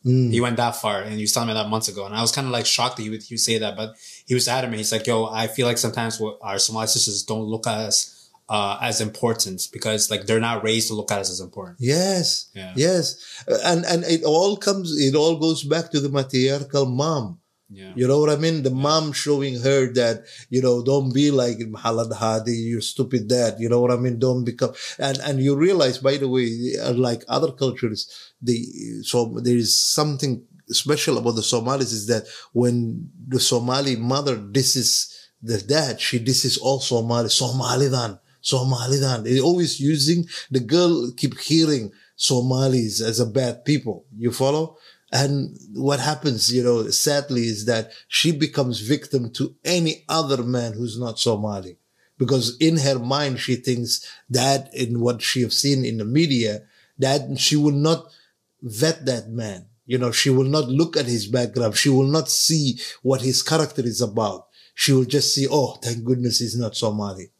Mm. He went that far, and he was telling me that months ago, and I was kind of like shocked that he would, he would say that. But he was adamant. He's like, "Yo, I feel like sometimes what our Somali sisters don't look at us uh, as important because like they're not raised to look at us as important." Yes. Yeah. Yes. And, and it all comes, it all goes back to the matriarchal mom. Yeah, You know what I mean? The mom showing her that, you know, don't be like Halad Hadi, you stupid dad. You know what I mean? Don't become, and, and you realize, by the way, like other cultures, the, so there is something special about the Somalis is that when the Somali mother disses the dad, she disses all Somali, Somalidan, Somalidan. They're always using, the girl keep hearing Somalis as a bad people. You follow? And what happens, you know, sadly is that she becomes victim to any other man who's not Somali. Because in her mind, she thinks that in what she have seen in the media, that she will not vet that man. You know, she will not look at his background. She will not see what his character is about. She will just see, oh, thank goodness he's not Somali.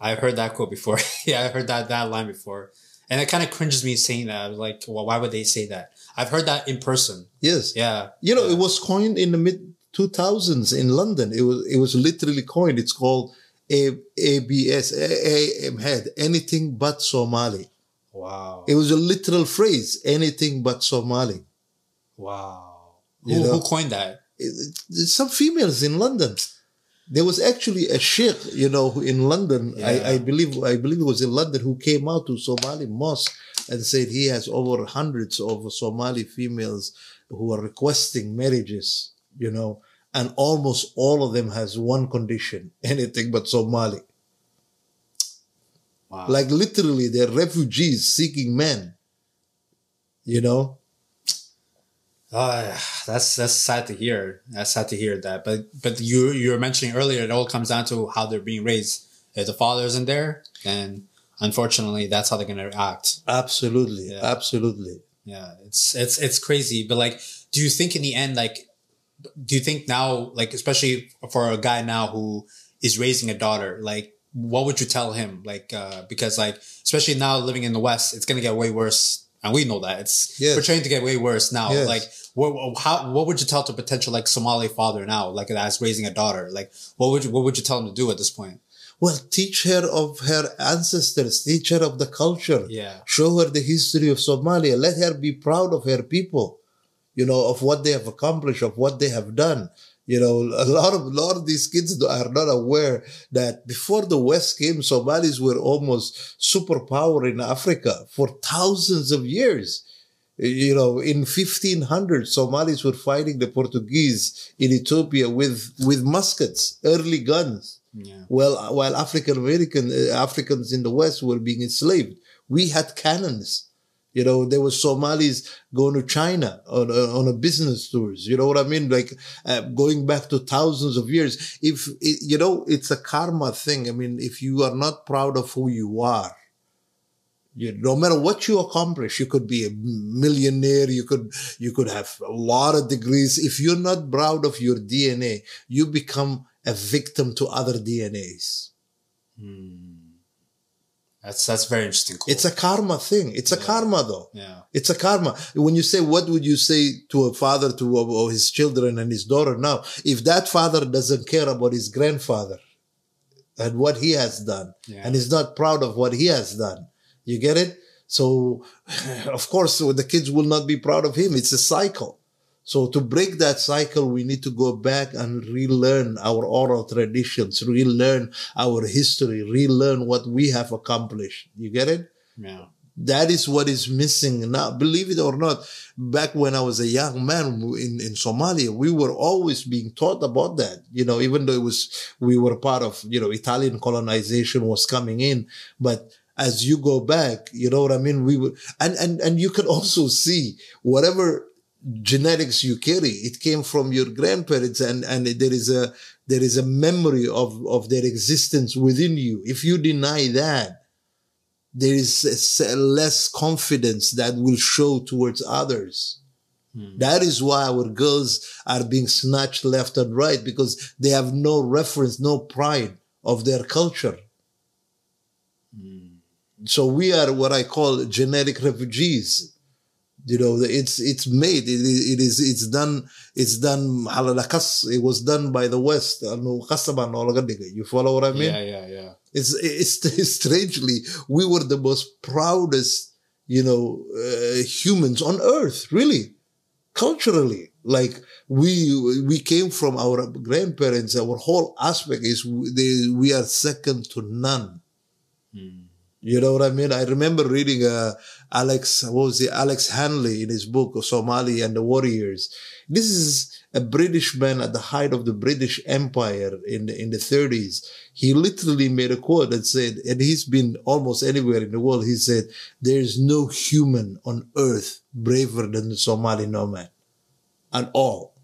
I've heard that quote before. yeah, I heard that that line before, and it kind of cringes me saying that. I was like, "Well, why would they say that?" I've heard that in person. Yes. Yeah, You know, it was coined in the mid 2000s in London. It was, it was literally coined. It's called A- ABS, A- A- head, anything but Somali. wow, It was a literal phrase, anything but Somali. wow. You Who, know? who coined that? It- it- some females in London. There was actually a sheikh, you know, who in London, Yeah. I, I believe, I believe it was in London, who came out to Somali mosque and said he has over hundreds of Somali females who are requesting marriages, you know, and almost all of them has one condition, anything but Somali. Wow. Like literally, they're refugees seeking men, you know. Uh, that's that's sad to hear. That's sad to hear that. But but you you were mentioning earlier, it all comes down to how they're being raised. If the father isn't there, then unfortunately, that's how they're gonna act. Absolutely, Yeah. absolutely. Yeah, it's it's it's crazy. But like, do you think in the end, like, do you think now, like, especially for a guy now who is raising a daughter, like, what would you tell him? Like, uh, because like, especially now living in the West, it's gonna get way worse, and we know that it's Yes. portraying to get way worse now. Yes. Like, what how what would you tell to potential like Somali father now, like that's raising a daughter? Like, what would you what would you tell him to do at this point? Well, teach her of her ancestors, teach her of the culture. Yeah. Show her the history of Somalia. Let her be proud of her people, you know, of what they have accomplished, of what they have done. You know, a lot of a lot of these kids are not aware that before the West came, Somalis were almost superpower in Africa for thousands of years. You know, in 1500, Somalis were fighting the Portuguese in Ethiopia with, with muskets, early guns. Yeah. Well, while African American uh, Africans in the West were being enslaved, we had cannons. You know, there were Somalis going to China on a, on a business tours. You know what I mean? Like uh, going back to thousands of years. If it, you know, it's a karma thing. I mean, if you are not proud of who you are, you, no matter what you accomplish, you could be a millionaire. You could you could have a lot of degrees. If you're not proud of your DNA, you become a victim to other DNAs. That's that's very interesting. Cool. It's a karma thing. It's a karma though. yeah. It's a karma. When you say, what would you say to a father to or his children and his daughter now? If that father doesn't care about his grandfather and what he has done, Yeah. and is not proud of what he has done, you get it? So, of course, the kids will not be proud of him. It's a cycle. So to break that cycle, we need to go back and relearn our oral traditions, relearn our history, relearn what we have accomplished. You get it? Yeah. That is what is missing now. Believe it or not, back when I was a young man in, in Somalia, we were always being taught about that. You know, even though it was, we were part of, you know, Italian colonization was coming in, but as you go back, you know what I mean? We were, and, and, and you can also see whatever genetics you carry, it came from your grandparents and, and there is a, there is a memory of, of their existence within you. If you deny that, there is a s- less confidence that will show towards others. Hmm. That is why our girls are being snatched left and right because they have no reference, no pride of their culture. Hmm. So we are what I call genetic refugees. You know, it's it's made. It, is- it is it's done. It's done. halalakas. It was done by the West. O. You follow what I mean? yeah, yeah, yeah. It's, it's, it's strangely, we were the most proudest, you know, uh, humans on earth, really, culturally. Like we, we came from our grandparents. Our whole aspect is we- they, we are second to none. You know what I mean? I remember reading uh, Alex, what was it? Alex Hanley in his book Somali and the Warriors. This is a British man at the height of the British Empire in the, in the 30s. He literally made a quote that said, and he's been almost anywhere in the world. He said, "There is no human on earth braver than the Somali nomad, at all."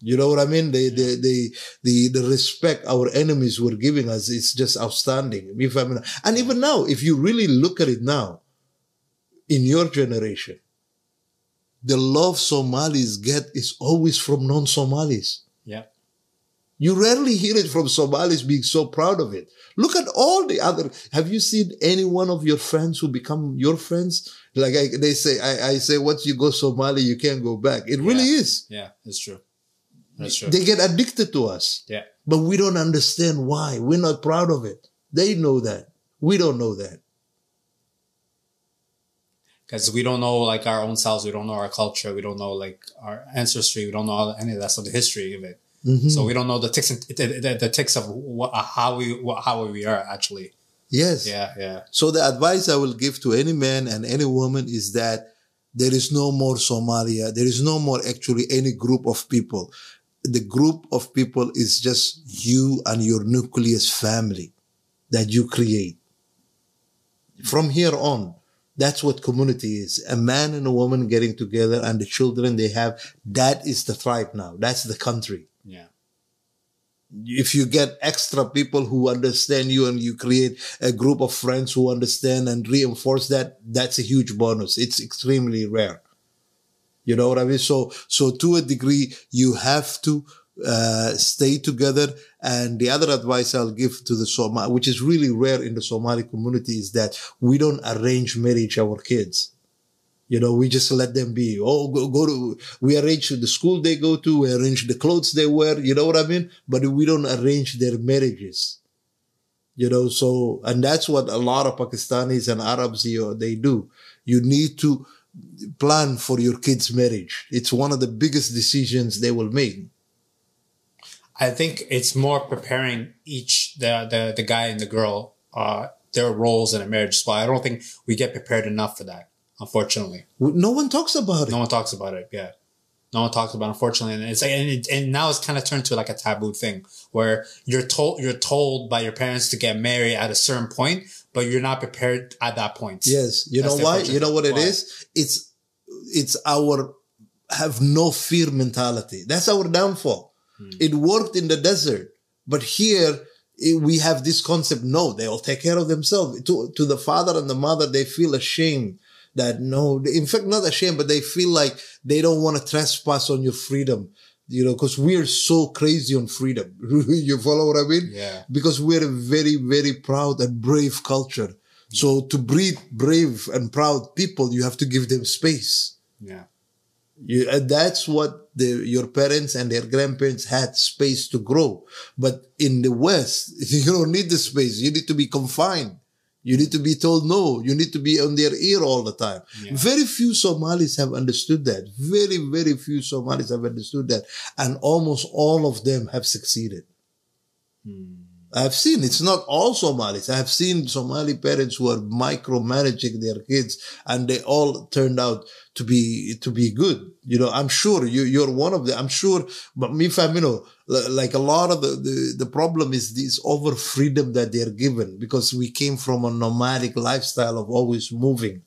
You know what I mean? The, the, the, the, the respect our enemies were giving us is just outstanding. If I mean, and even now, if you really look at it now, in your generation, the love Somalis get is always from non-Somalis. Yeah. You rarely hear it from Somalis being so proud of it. Look at all the other. Have you seen any one of your friends who become your friends? Like I, they say, I, I say, once you go Somali, you can't go back. It really Yeah. is. Yeah, it's true. That's true. They get addicted to us, yeah. but we don't understand why. We're not proud of it. They know that. We don't know that. Because we don't know like our own selves, we don't know our culture, we don't know like our ancestry, we don't know any of that stuff, the history of it. Mm-hmm. So we don't know the ticks, and, the, the, the ticks of what, how we what, how we are actually. Yes. Yeah, yeah, So the advice I will give to any man and any woman is that there is no more Somalia. There is no more actually any group of people. The group of people is just you and your nucleus family that you create. From here on, that's what community is. A man and a woman getting together and the children they have. That is the tribe now. That's the country yeah. if you get extra people who understand you and you create a group of friends who understand and reinforce that, that's a huge bonus. It's extremely rare. You know what I mean? So, so to a degree, you have to, uh, stay together. And the other advice I'll give to the Somali, which is really rare in the Somali community is that we don't arrange marriage our kids. You know, we just let them be. Oh, go, go to, we arrange the school they go to, we arrange the clothes they wear. You know what I mean? But we don't arrange their marriages. You know, so, and that's what a lot of Pakistanis and Arabs, know, they do. You need to plan for your kids' marriage. It's one of the biggest decisions they will make. I think it's more preparing each the the, the guy and the girl uh their roles in a marriage. So I don't think we get prepared enough for that. Unfortunately, No one talks about it. no one talks about it. Yeah, no one talks about. It, unfortunately, and it's and, it, and now it's kind of turned to like a taboo thing where you're told you're told by your parents to get married at a certain point, but you're not prepared at that point. Yes. You That's know why? You know what it why. is? It's, it's our have no fear mentality. That's our downfall. Hmm. It worked in the desert, but here eh, we have this concept. No, they will take care of themselves. To, to the father and the mother, they feel ashamed that no, in fact, not ashamed, but they feel like they don't want to trespass on your freedom. You know, because we're so crazy on freedom. you follow what I mean? Yeah. Because we're a very, very proud and brave culture. So to breed brave and proud people, you have to give them space. Yeah. You, and that's what the, your parents and their grandparents had space to grow. But in the West, you don't need the space. You need to be confined. You need to be told no. You need to be on their ear all the time. Yeah. Very few Somalis have understood that. Very, very few Somalis have understood that. And almost all of them have succeeded. Hmm. I've seen it's not all Somalis. I've seen Somali parents who are micromanaging their kids and they all turned out to be, to be good. You know, I'm sure you, you're one of them. I'm sure, but me, fam, you know, like a lot of the, the, the problem is this over freedom that they're given because we came from a nomadic lifestyle of always moving.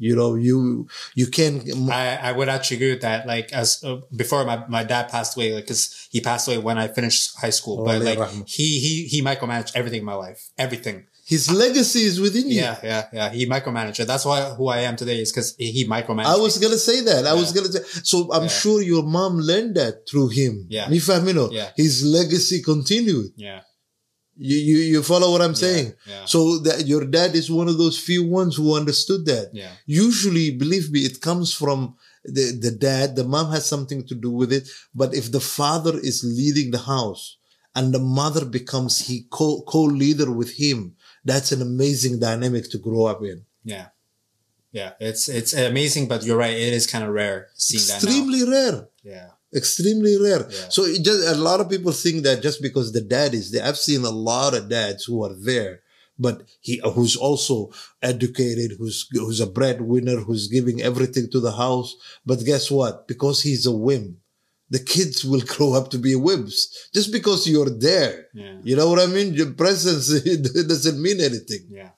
You know, you, you can't, I, I would actually agree with that. Like as uh, before my, my dad passed away, like cause he passed away when I finished high school, Oh, but like rahmah. he, he, he micromanaged everything in my life, everything. his legacy is within you. Yeah. Yeah. Yeah. He micromanaged. That's why who I am today is cause he micromanaged. I was gonna say that. I was gonna say. So I'm Yeah. sure your mom learned that through him. Yeah. Yeah. his legacy continued. yeah. You, you, you follow what I'm saying? yeah. So that your dad is one of those few ones who understood that. Yeah. Usually, believe me, it comes from the, the dad. The mom has something to do with it. But if the father is leading the house and the mother becomes he co, co-leader with him, that's an amazing dynamic to grow up in. Yeah. Yeah. It's, it's amazing, but you're right. It is kind of rare seeing that. Extremely rare. Yeah. Extremely rare. Yeah. So it just a lot of people think that just because the dad is there, I've seen a lot of dads who are there, but he who's also educated, who's who's a breadwinner, who's giving everything to the house. But guess what? Because he's a whim, the kids will grow up to be whims just because you're there. Yeah. You know what I mean? Your presence it doesn't mean anything. Yeah.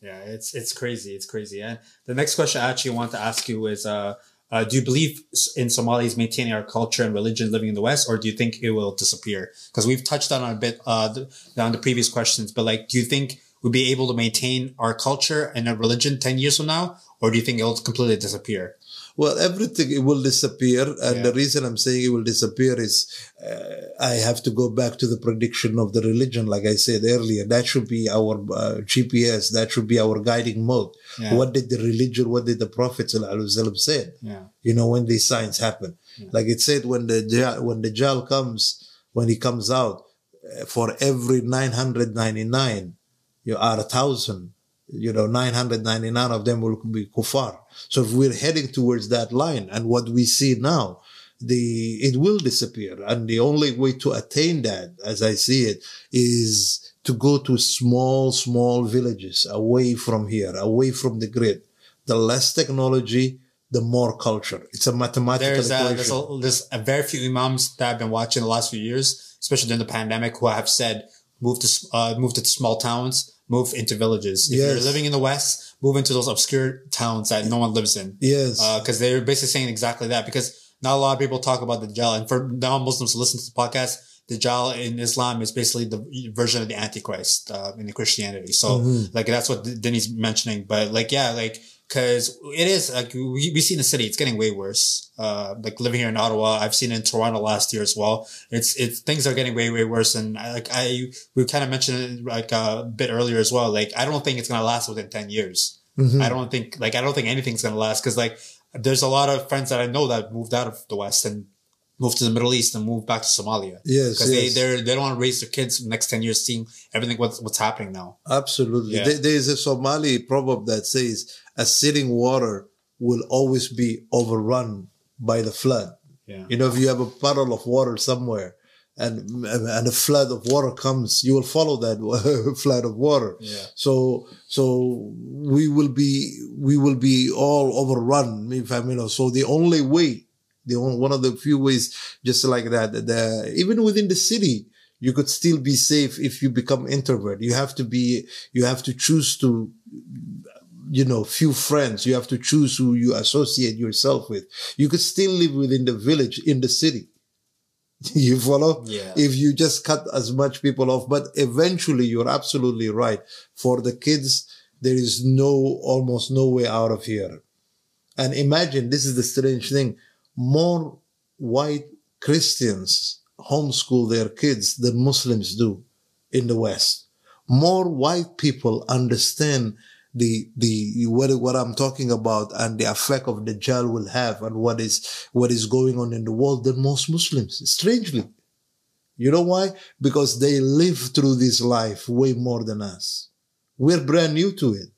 Yeah. It's, it's crazy. It's crazy. And the next question I actually want to ask you is, uh, uh, do you believe in Somalis maintaining our culture and religion living in the West, or do you think it will disappear? Because we've touched on a bit uh, on the previous questions, but like, do you think we'll be able to maintain our culture and our religion 10 years from now, or do you think it'll completely disappear? Well, everything it will disappear, and Yeah. the reason I'm saying it will disappear is uh, I have to go back to the prediction of the religion, like I said earlier. That should be our uh, GPS. That should be our guiding mode. Yeah. What did the religion? What did the Prophet say? Yeah. You know when these signs happen, like it said when the when the Dajjal comes when he comes out uh, for every 999 you are a thousand you know 999 of them will be kuffar. So if we're heading towards that line and what we see now the it will disappear. And the only way to attain that as i see it is to go to small small villages away from here away from the grid. The less technology the more culture. It's a mathematical There's, uh, equation. there's, a, there's a very few imams that I've been watching the last few years, especially during the pandemic, who have said, move to, uh, move to small towns, move into villages. If Yes. you're living in the West, move into those obscure towns that no one lives in. yes because they're basically saying exactly that. Because not a lot of people talk about the Dajjal, and for non-Muslims who listen to the podcast, the Dajjal in Islam is basically the version of the Antichrist uh, in Christianity. So, Mm-hmm. like that's what Dini's mentioning. But like, yeah, like because it is like we, we see in the city, it's getting way worse. Uh, like living here in Ottawa, I've seen in Toronto last year as well. It's it's things are getting way way worse, and I, like I we kind of mentioned it like uh, a bit earlier as well. Like I don't think it's gonna last within ten years. Mm-hmm. I don't think like I don't think anything's gonna last because like there's a lot of friends that I know that moved out of the West and moved to the Middle East and moved back to Somalia. Yes, because yes. they they don't want to raise their kids in the next ten years seeing everything what's what's happening now. Absolutely. Yeah. There- There's a Somali proverb that says, a sitting water will always be overrun by the flood. Yeah. You know, if you have a puddle of water somewhere and, and a flood of water comes, you will follow that flood of water. Yeah. So, so we will be, we will be all overrun. If I mean, so the only way, the only, one of the few ways, just like that, the, even within the city, you could still be safe if you become introvert. You have to be, you have to choose to, you know, few friends. You have to choose who you associate yourself with. You could still live within the village in the city. you follow? Yeah. If you just cut as much people off, but eventually you're absolutely right. For the kids, there is no, almost no way out of here. And imagine, this is the strange thing. More white Christians homeschool their kids than Muslims do in the West. More white people understand the the what what I'm talking about and the effect of the Dajjal will have and what is what is going on in the world than most Muslims. Strangely, you know why? Because they live through this life way more than us. We're brand new to it.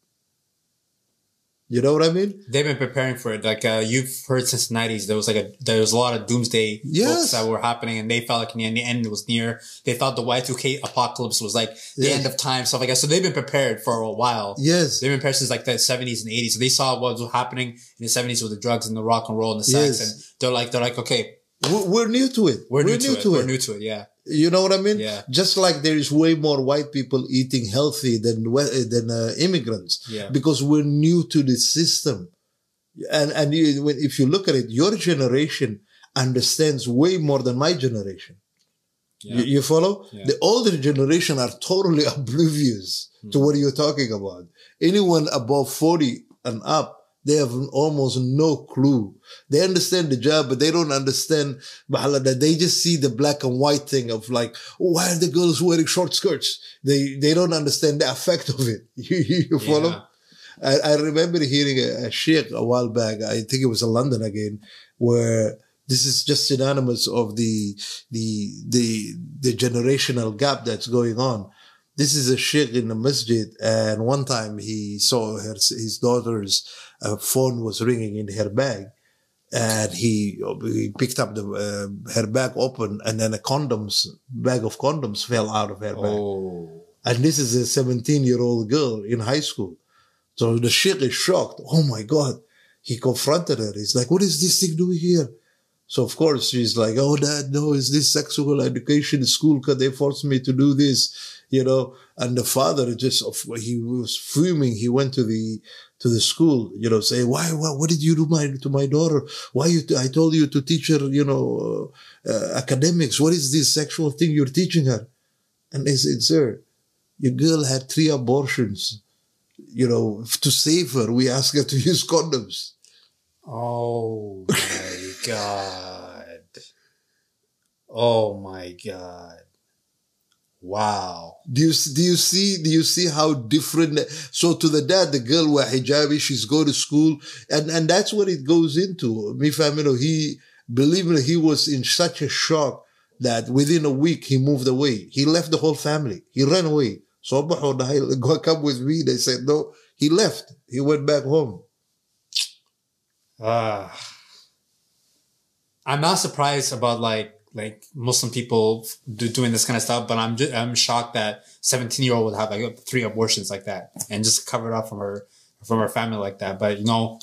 You know what I mean? They've been preparing for it. Like uh, you've heard since the nineties, there was like a there was a lot of doomsday Yes. books that were happening, and they felt like in the end it was near. They thought the Y two K apocalypse was like the Yes. end of time, stuff like that. So they've been prepared for a while. Yes. They've been prepared since like the seventies and eighties. So they saw what was happening in the seventies with the drugs and the rock and roll and the sex, Yes. and they're like they're like okay, We're, we're new to it. we're, new, to, it. We're new to it. Yeah. You know what I mean? Yeah. Just like there is way more white people eating healthy than than uh, immigrants. Yeah. Because we're new to the system, and and you, if you look at it, your generation understands way more than my generation. Yeah. You, you follow? Yeah. The older generation are totally oblivious to what you're talking about. Anyone above 40 and up, they have almost no clue. They understand the job, but they don't understand that they just see the black and white thing of like, oh, why are the girls wearing short skirts? They they don't understand the effect of it. You, you you follow? Yeah. I, I remember hearing a, a sheikh a while back. I think it was in London again, where this is just synonymous of the the the the generational gap that's going on. This is a sheikh in the masjid, and one time he saw her his daughter's uh, phone was ringing in her bag, and he, he picked up the uh, her bag open, and then a condoms bag of condoms fell out of her bag. Oh. And this is a 17 year old girl in high school. So the sheikh is shocked. Oh my God. He confronted her. He's like, what is this thing doing here? So of course she's like, oh dad, no, is this sexual education school? Cause they forced me to do this, you know? And the father just, he was fuming. He went to the, to the school, you know, say, why, what, what did you do my, to my daughter? Why you, I told you to teach her, you know, uh, uh, academics. What is this sexual thing you're teaching her? And they said, sir, your girl had three abortions. You know, to save her, we asked her to use condoms. Oh my god. Oh my god. Wow. Do you do you see do you see how different? So to the dad, the girl were hijabi, she's go to school, and and that's what it goes into. Me family, he believe me, he was in such a shock that within a week he moved away. He left the whole family. He ran away. So go come with me. They said no. He left. He went back home. Uh, I'm not surprised about like like Muslim people do, doing this kind of stuff, but I'm just, I'm shocked that 17 year old would have like three abortions like that and just cover it up from her from her family like that. But you know,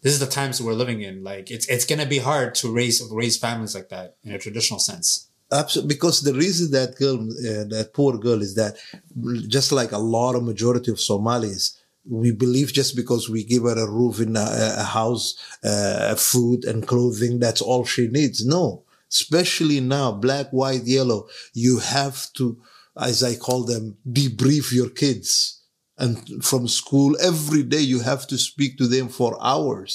this is the times we're living in. Like it's it's gonna be hard to raise raise families like that in a traditional sense. Absolutely, because the reason that girl, uh, that poor girl, is that just like a lot of majority of Somalis, we believe just because we give her a roof in a, a house, uh, food and clothing, that's all she needs. No, especially now, black, white, yellow, you have to, as I call them, debrief your kids. And from school, every day you have to speak to them for hours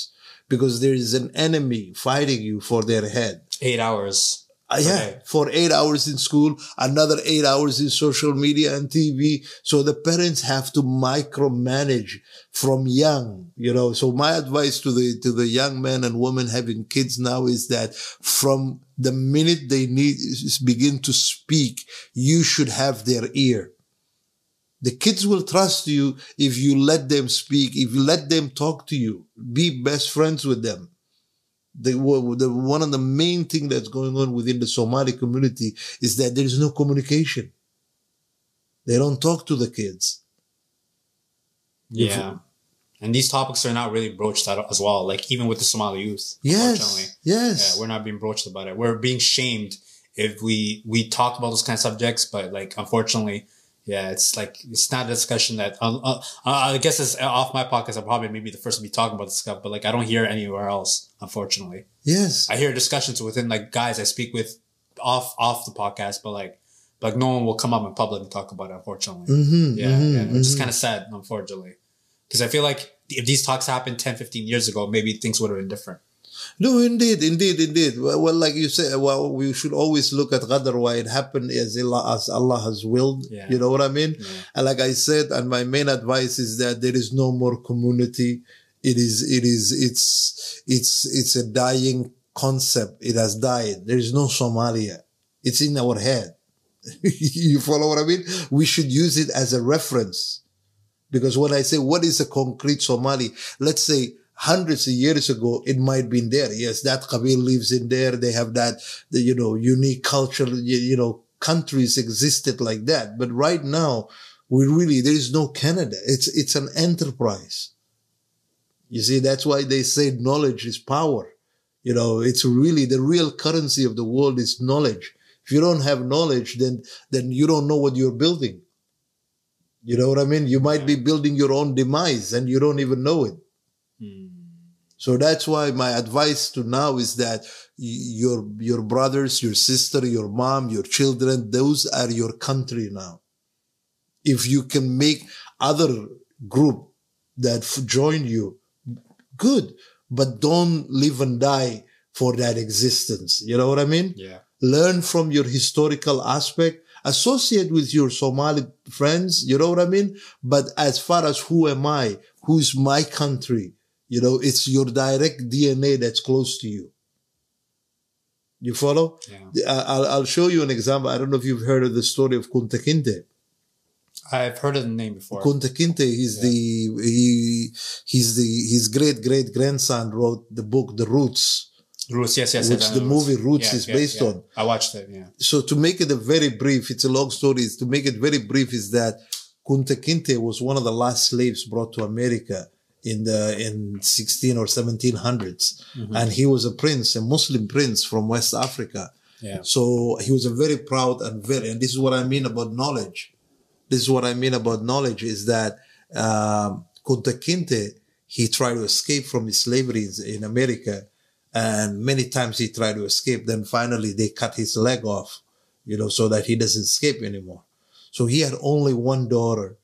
because there is an enemy fighting you for their head. Eight hours. Uh, yeah, Okay. for eight hours in school, another eight hours in social media and TV. So the parents have to micromanage from young, you know. So my advice to the, to the young men and women having kids now is that from the minute they need, begin to speak, you should have their ear. The kids will trust you if you let them speak, if you let them talk to you, be best friends with them the, the one of the main thing that's going on within the Somali community is that there is no communication. They don't talk to the kids. Yeah. And these topics are not really broached at, as well. Like even with the Somali youth. Yes, yes. Yeah, we're not being broached about it. We're being shamed if we we talk about those kind of subjects, but like unfortunately, yeah, it's like it's not a discussion that uh, uh, I guess it's off my podcast. I'm probably maybe the first to be talking about this stuff, but like I don't hear anywhere else. Unfortunately, yes. I hear discussions within like guys I speak with off off the podcast, but like like no one will come up in public and talk about it. Unfortunately, Mhm, yeah, mhm, yeah, which is mhm. kind of sad. Unfortunately, because I feel like if these talks happened 10, 15 years ago, maybe things would have been different. No, indeed, indeed, indeed. Well, well, like you said, well, we should always look at qadar, why it happened as Allah, as Allah has willed. Yeah. You know what I mean? Yeah. And like I said, and my main advice is that there is no more community. It is, it is, it's, it's, it's a dying concept. It has died. There is no Somalia. It's in our head. you follow what I mean? We should use it as a reference. Because when I say what is a concrete Somali, let's say hundreds of years ago, it might been there. Yes, that Qabil lives in there. They have that, the, you know, unique culture, you, you know, countries existed like that. But right now, we really, there is no Canada. It's, it's an enterprise. You see, that's why they say knowledge is power. You know, it's really the real currency of the world is knowledge. If you don't have knowledge, then, then you don't know what you're building. You know what I mean? You might be building your own demise and you don't even know it. Hmm. So that's why my advice to now is that your, your brothers, your sister, your mom, your children, those are your country now. If you can make other group that f- join you, good, but don't live and die for that existence. You know what I mean? Yeah. learn from your historical aspect, associate with your Somali friends, you know what I mean? But as far as who am I, who's my country, you know, it's your direct DNA that's close to you. You follow? Yeah. I'll, I'll show you an example. I don't know if you've heard of the story of Kunta Kinte. I've heard of the name before. Kunta Kinte, he's the, he, he's the, his great great grandson wrote the book, The Roots. Roots, yes, yes. Which yes, the movie Roots is based on. I watched it, yeah. so to make it a very brief, it's a long story. is To make it very brief is that Kunta Kinte was one of the last slaves brought to America in the in 16 or 1700s, and he was a prince, a Muslim prince from West Africa. Yeah. So he was a very proud and very, and this is what I mean about knowledge. This is what I mean about knowledge is that um, Kunta Kinte he tried to escape from his slavery in America, and many times he tried to escape. Then finally they cut his leg off, you know, so that he doesn't escape anymore. So he had only one daughter,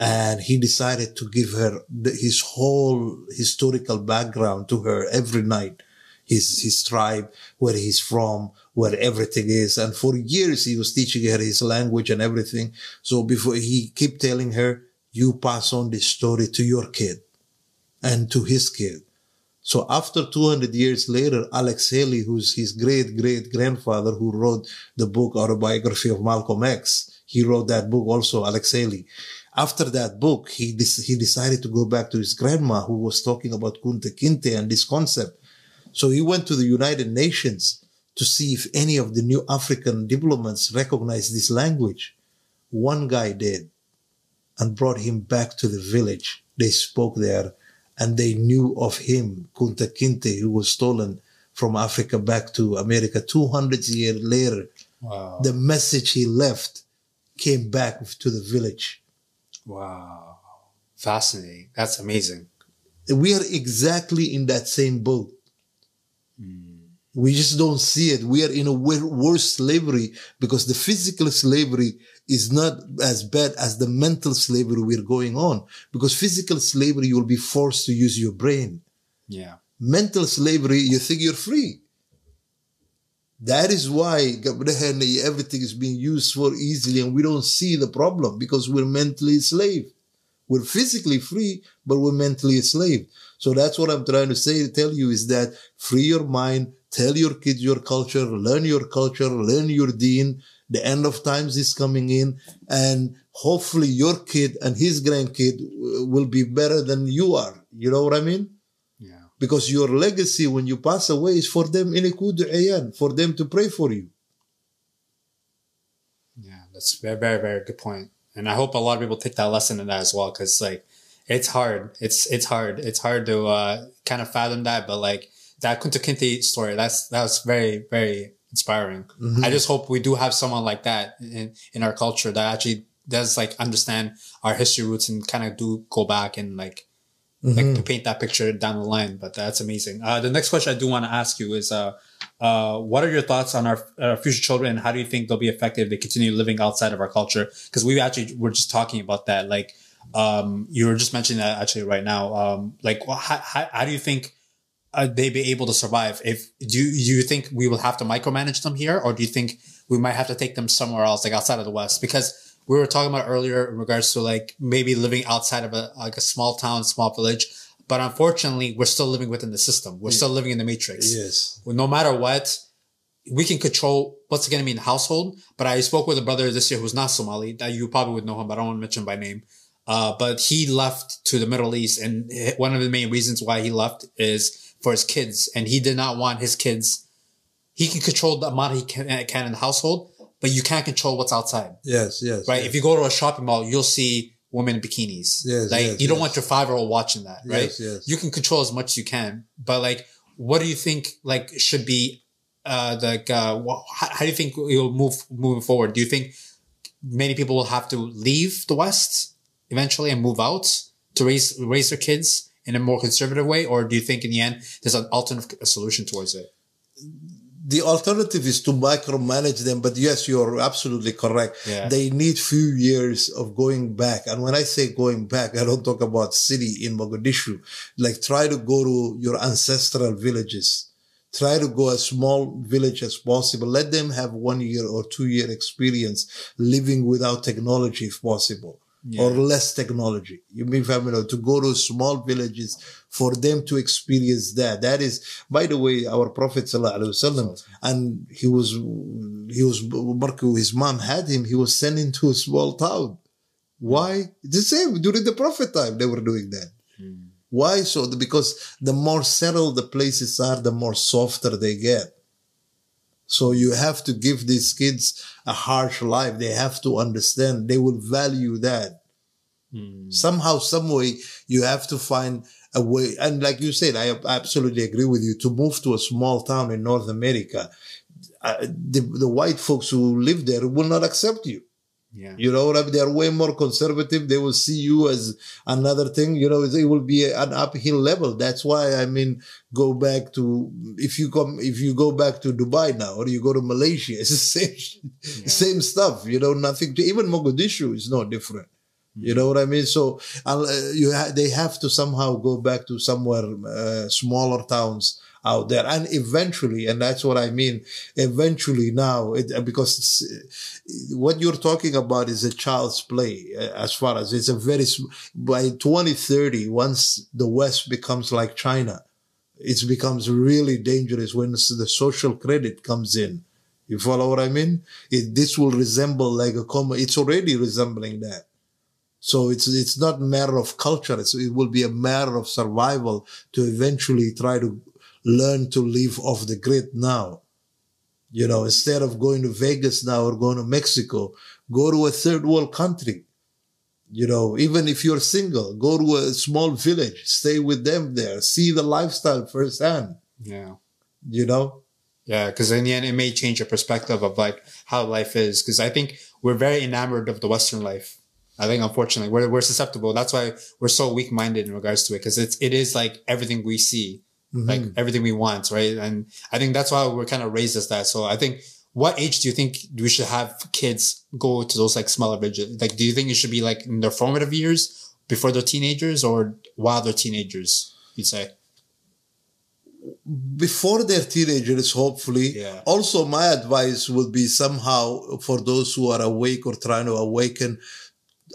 and he decided to give her the, his whole historical background to her every night. His, his tribe, where he's from, where everything is. And for years he was teaching her his language and everything. So before he kept telling her, you pass on this story to your kid and to his kid. So after 200 years later, Alex Haley, who's his great great grandfather who wrote the book autobiography of Malcolm X, he wrote that book also, Alex Haley. After that book, he, he decided to go back to his grandma who was talking about Kunta Kinte and this concept. So he went to the United Nations to see if any of the new African diplomats recognized this language. One guy did and brought him back to the village. They spoke there and they knew of him, Kunta Kinte, who was stolen from Africa back to America 200 years later. Wow. The message he left came back to the village. Wow. Fascinating. That's amazing. We are exactly in that same boat. Hmm. We just don't see it. We are in a worse slavery because the physical slavery is not as bad as the mental slavery we're going on. Because physical slavery, you'll be forced to use your brain. Yeah. Mental slavery, you think you're free. That is why everything is being used for easily and we don't see the problem because we're mentally enslaved. We're physically free, but we're mentally enslaved. So that's what I'm trying to say, tell you is that free your mind, tell your kids your culture, learn your culture, learn your deen. The end of times is coming in and hopefully your kid and his grandkid will be better than you are. You know what I mean? Yeah. Because your legacy when you pass away is for them in a ayan, for them to pray for you. Yeah. That's very, very, very good point. And I hope a lot of people take that lesson in that as well. Cause like, it's hard. It's, it's hard. It's hard to, uh, kind of fathom that. But like that Kunta Kinte story, that's, that was very, very inspiring. I just hope we do have someone like that in, in our culture that actually does like understand our history roots and kind of do go back and like, like to paint that picture down the line. But that's amazing. Uh, the next question I do want to ask you is, uh, uh, what are your thoughts on our uh, future children? and How do you think they'll be affected if they continue living outside of our culture? Because we actually were just talking about that. Like, um, you were just mentioning that actually right now. Um, like, wh- how, how, how do you think uh, they be able to survive? If do you, you think we will have to micromanage them here, or do you think we might have to take them somewhere else, like outside of the West? Because we were talking about earlier in regards to like maybe living outside of a like a small town, small village. But unfortunately, we're still living within the system. We're still living in the matrix. Yes. no matter what, we can control what's going to be in the household. But I spoke with a brother this year who's not Somali that you probably would know him, but I don't want to mention by name. Uh, but he left to the Middle East, and one of the main reasons why he left is for his kids, and he did not want his kids. He can control the amount he can, can in the household, but you can't control what's outside, Yes. Yes. right? yes. If you go to a shopping mall, you'll see women in bikinis. Yes, like yes, you don't yes. want your five year old watching that, right? Yes, yes. You can control as much as you can, but like, what do you think like should be uh like uh how, how do you think you'll move moving forward? Do you think many people will have to leave the West eventually and move out to raise raise their kids in a more conservative way, or do you think in the end there's an alternative solution towards it? the alternative is to micromanage them but yes you're absolutely correct. Yeah. they need few years of going back. And when i say going back i don't talk about city in mogadishu. Like try to go to your ancestral villages. Try to go as small village as possible. Let them have one year or two year experience living without technology if possible or less technology. You mean family to go to small villages for them to experience that. That is, by the way, our Prophet sallallahu alaihi wasallam, and he was, he was, his mom had him. He was sent into a small town. Why? The same during the Prophet time they were doing that. Hmm. Why? So because the more settled the places are, the more softer they get. So you have to give these kids a harsh life. They have to understand. They will value that. Somehow, some way, you have to find a way. And like you said, I absolutely agree with you. To move to a small town in North America, uh, the, the white folks who live there will not accept you. Yeah. You know what I mean? They are way more conservative. They will see you as another thing. You know, it will be an uphill level. That's why I mean, go back to if you come if you go back to Dubai now or you go to Malaysia, it's the same same stuff. You know, nothing. To, even Mogadishu is no different. You know what I mean? So uh, you ha- they have to somehow go back to somewhere uh, smaller towns out there, and eventually, and that's what I mean. Eventually, now it, because uh, what you're talking about is a child's play. uh, As far as it's a very by 2030, once the West becomes like China, it becomes really dangerous when the social credit comes in. You follow what I mean? It, this will resemble like a common. It's already resembling that. So it's it's not matter of culture. It's, it will be a matter of survival to eventually try to learn to live off the grid now. You know, instead of going to Vegas now or going to Mexico, go to a third world country. You know, even if you're single, go to a small village, stay with them there, see the lifestyle firsthand. Yeah. You know, Yeah, because in the end, it may change your perspective of like how life is. Because I think we're very enamored of the Western life. I think unfortunately we're we're susceptible. That's why we're so weak minded in regards to it. Because it's it is like everything we see, like mm-hmm. everything we want, right? And I think that's why we're kind of raised as that. So I think, what age do you think we should have kids go to those like smaller villages? Like, do you think it should be like in their formative years before they're teenagers, or while they're teenagers? You'd say. before they're teenagers, hopefully. Yeah. Also, my advice would be somehow for those who are awake or trying to awaken,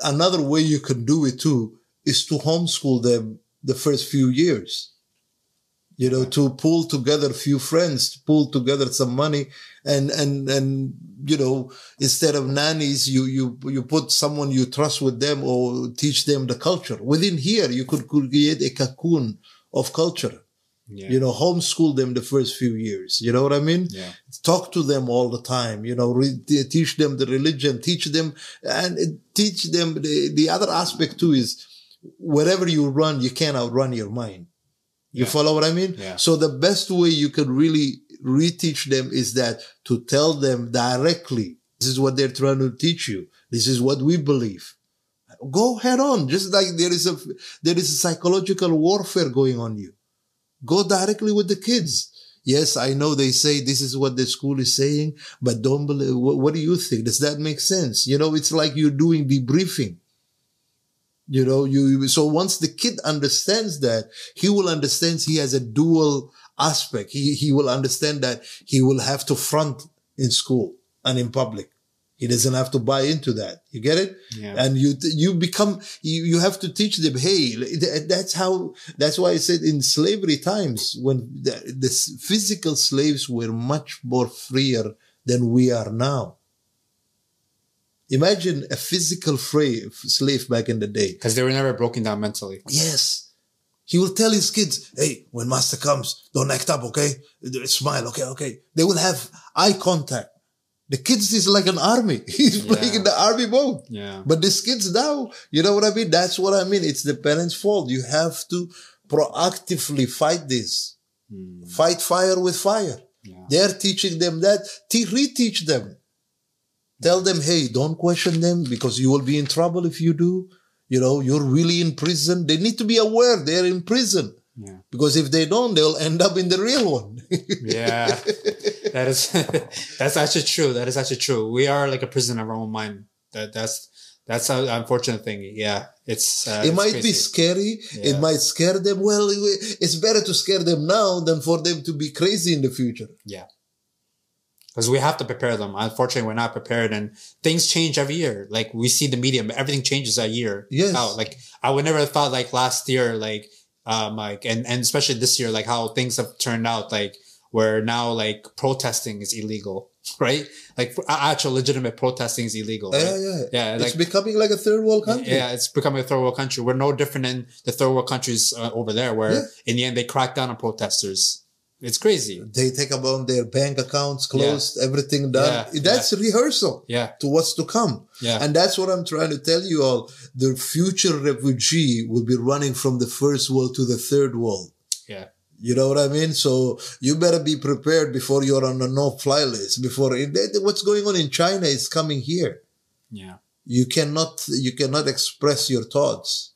another way you can do it too is to homeschool them the first few years. You know, to pull together a few friends, to pull together some money and, and, and, you know, instead of nannies, you, you, you put someone you trust with them or teach them the culture. Within here, you could create a cocoon of culture Yeah. you know homeschool them the first few years you know what i mean Yeah. talk to them all the time you know re- teach them the religion teach them and teach them the, the other aspect too is wherever you run you can't outrun your mind you Yeah. follow what i mean? Yeah. so the best way you can really reteach them is that to tell them directly this is what they're trying to teach you. This is what we believe. Go head on. Just like there is a there is a psychological warfare going on you. Go directly with the kids. Yes i know they say this is what the school is saying but don't believe what, what do you think? Does that make sense? You know it's like you're doing debriefing You know, you, so once the kid understands that, he will understand he has a dual aspect. He, he will understand that he will have to front in school and in public. He doesn't have to buy into that. You get it? Yeah. And you, you become, you, you have to teach them, hey, that's how, that's why I said in slavery times, when the, the physical slaves were much more freer than we are now. Imagine a physical slave back in the day. Because they were never broken down mentally. Yes. He will tell his kids, hey, when master comes, don't act up, okay? Smile, okay, okay. They will have eye contact. The kids is like an army. He's Yeah. playing in the army mode. Yeah. But these kids now, you know what I mean? That's what I mean. It's the parents' fault. You have to proactively fight this. Hmm. Fight fire with fire. Yeah. They're teaching them that. Te- reteach them. Tell them, hey, don't question them because you will be in trouble if you do. You know, you're really in prison. They need to be aware they're in prison Yeah. because if they don't, they'll end up in the real one. Yeah. that is that's actually true. That is actually true. We are like a prison of our own mind. That that's that's an unfortunate thing. Yeah. It's uh, it it's might be scary. Yeah. It might scare them. Well, it's better to scare them now than for them to be crazy in the future. Yeah. Because we have to prepare them. Unfortunately, we're not prepared and things change every year. Like we see the media, everything changes a year. Yes. out. Like I would never have thought like last year, like, um, like, and, and especially this year, like how things have turned out, like where now like protesting is illegal, right? Like actual legitimate protesting is illegal. Right? Yeah, yeah. Yeah, it's becoming like a third world country. Yeah, it's becoming a third world country. We're no different than the third world countries uh, over there, where Yeah. in the end they crack down on protesters. It's crazy. They take about their bank accounts closed, everything done. Yeah, That's rehearsal Yeah, to what's to come. yeah, And that's what I'm trying to tell you all. The future refugee will be running from the first world to the third world. yeah. You know what I mean? So you better be prepared before you're on a no-fly list. Before what's going on in China is coming here. Yeah. You cannot, you cannot express your thoughts.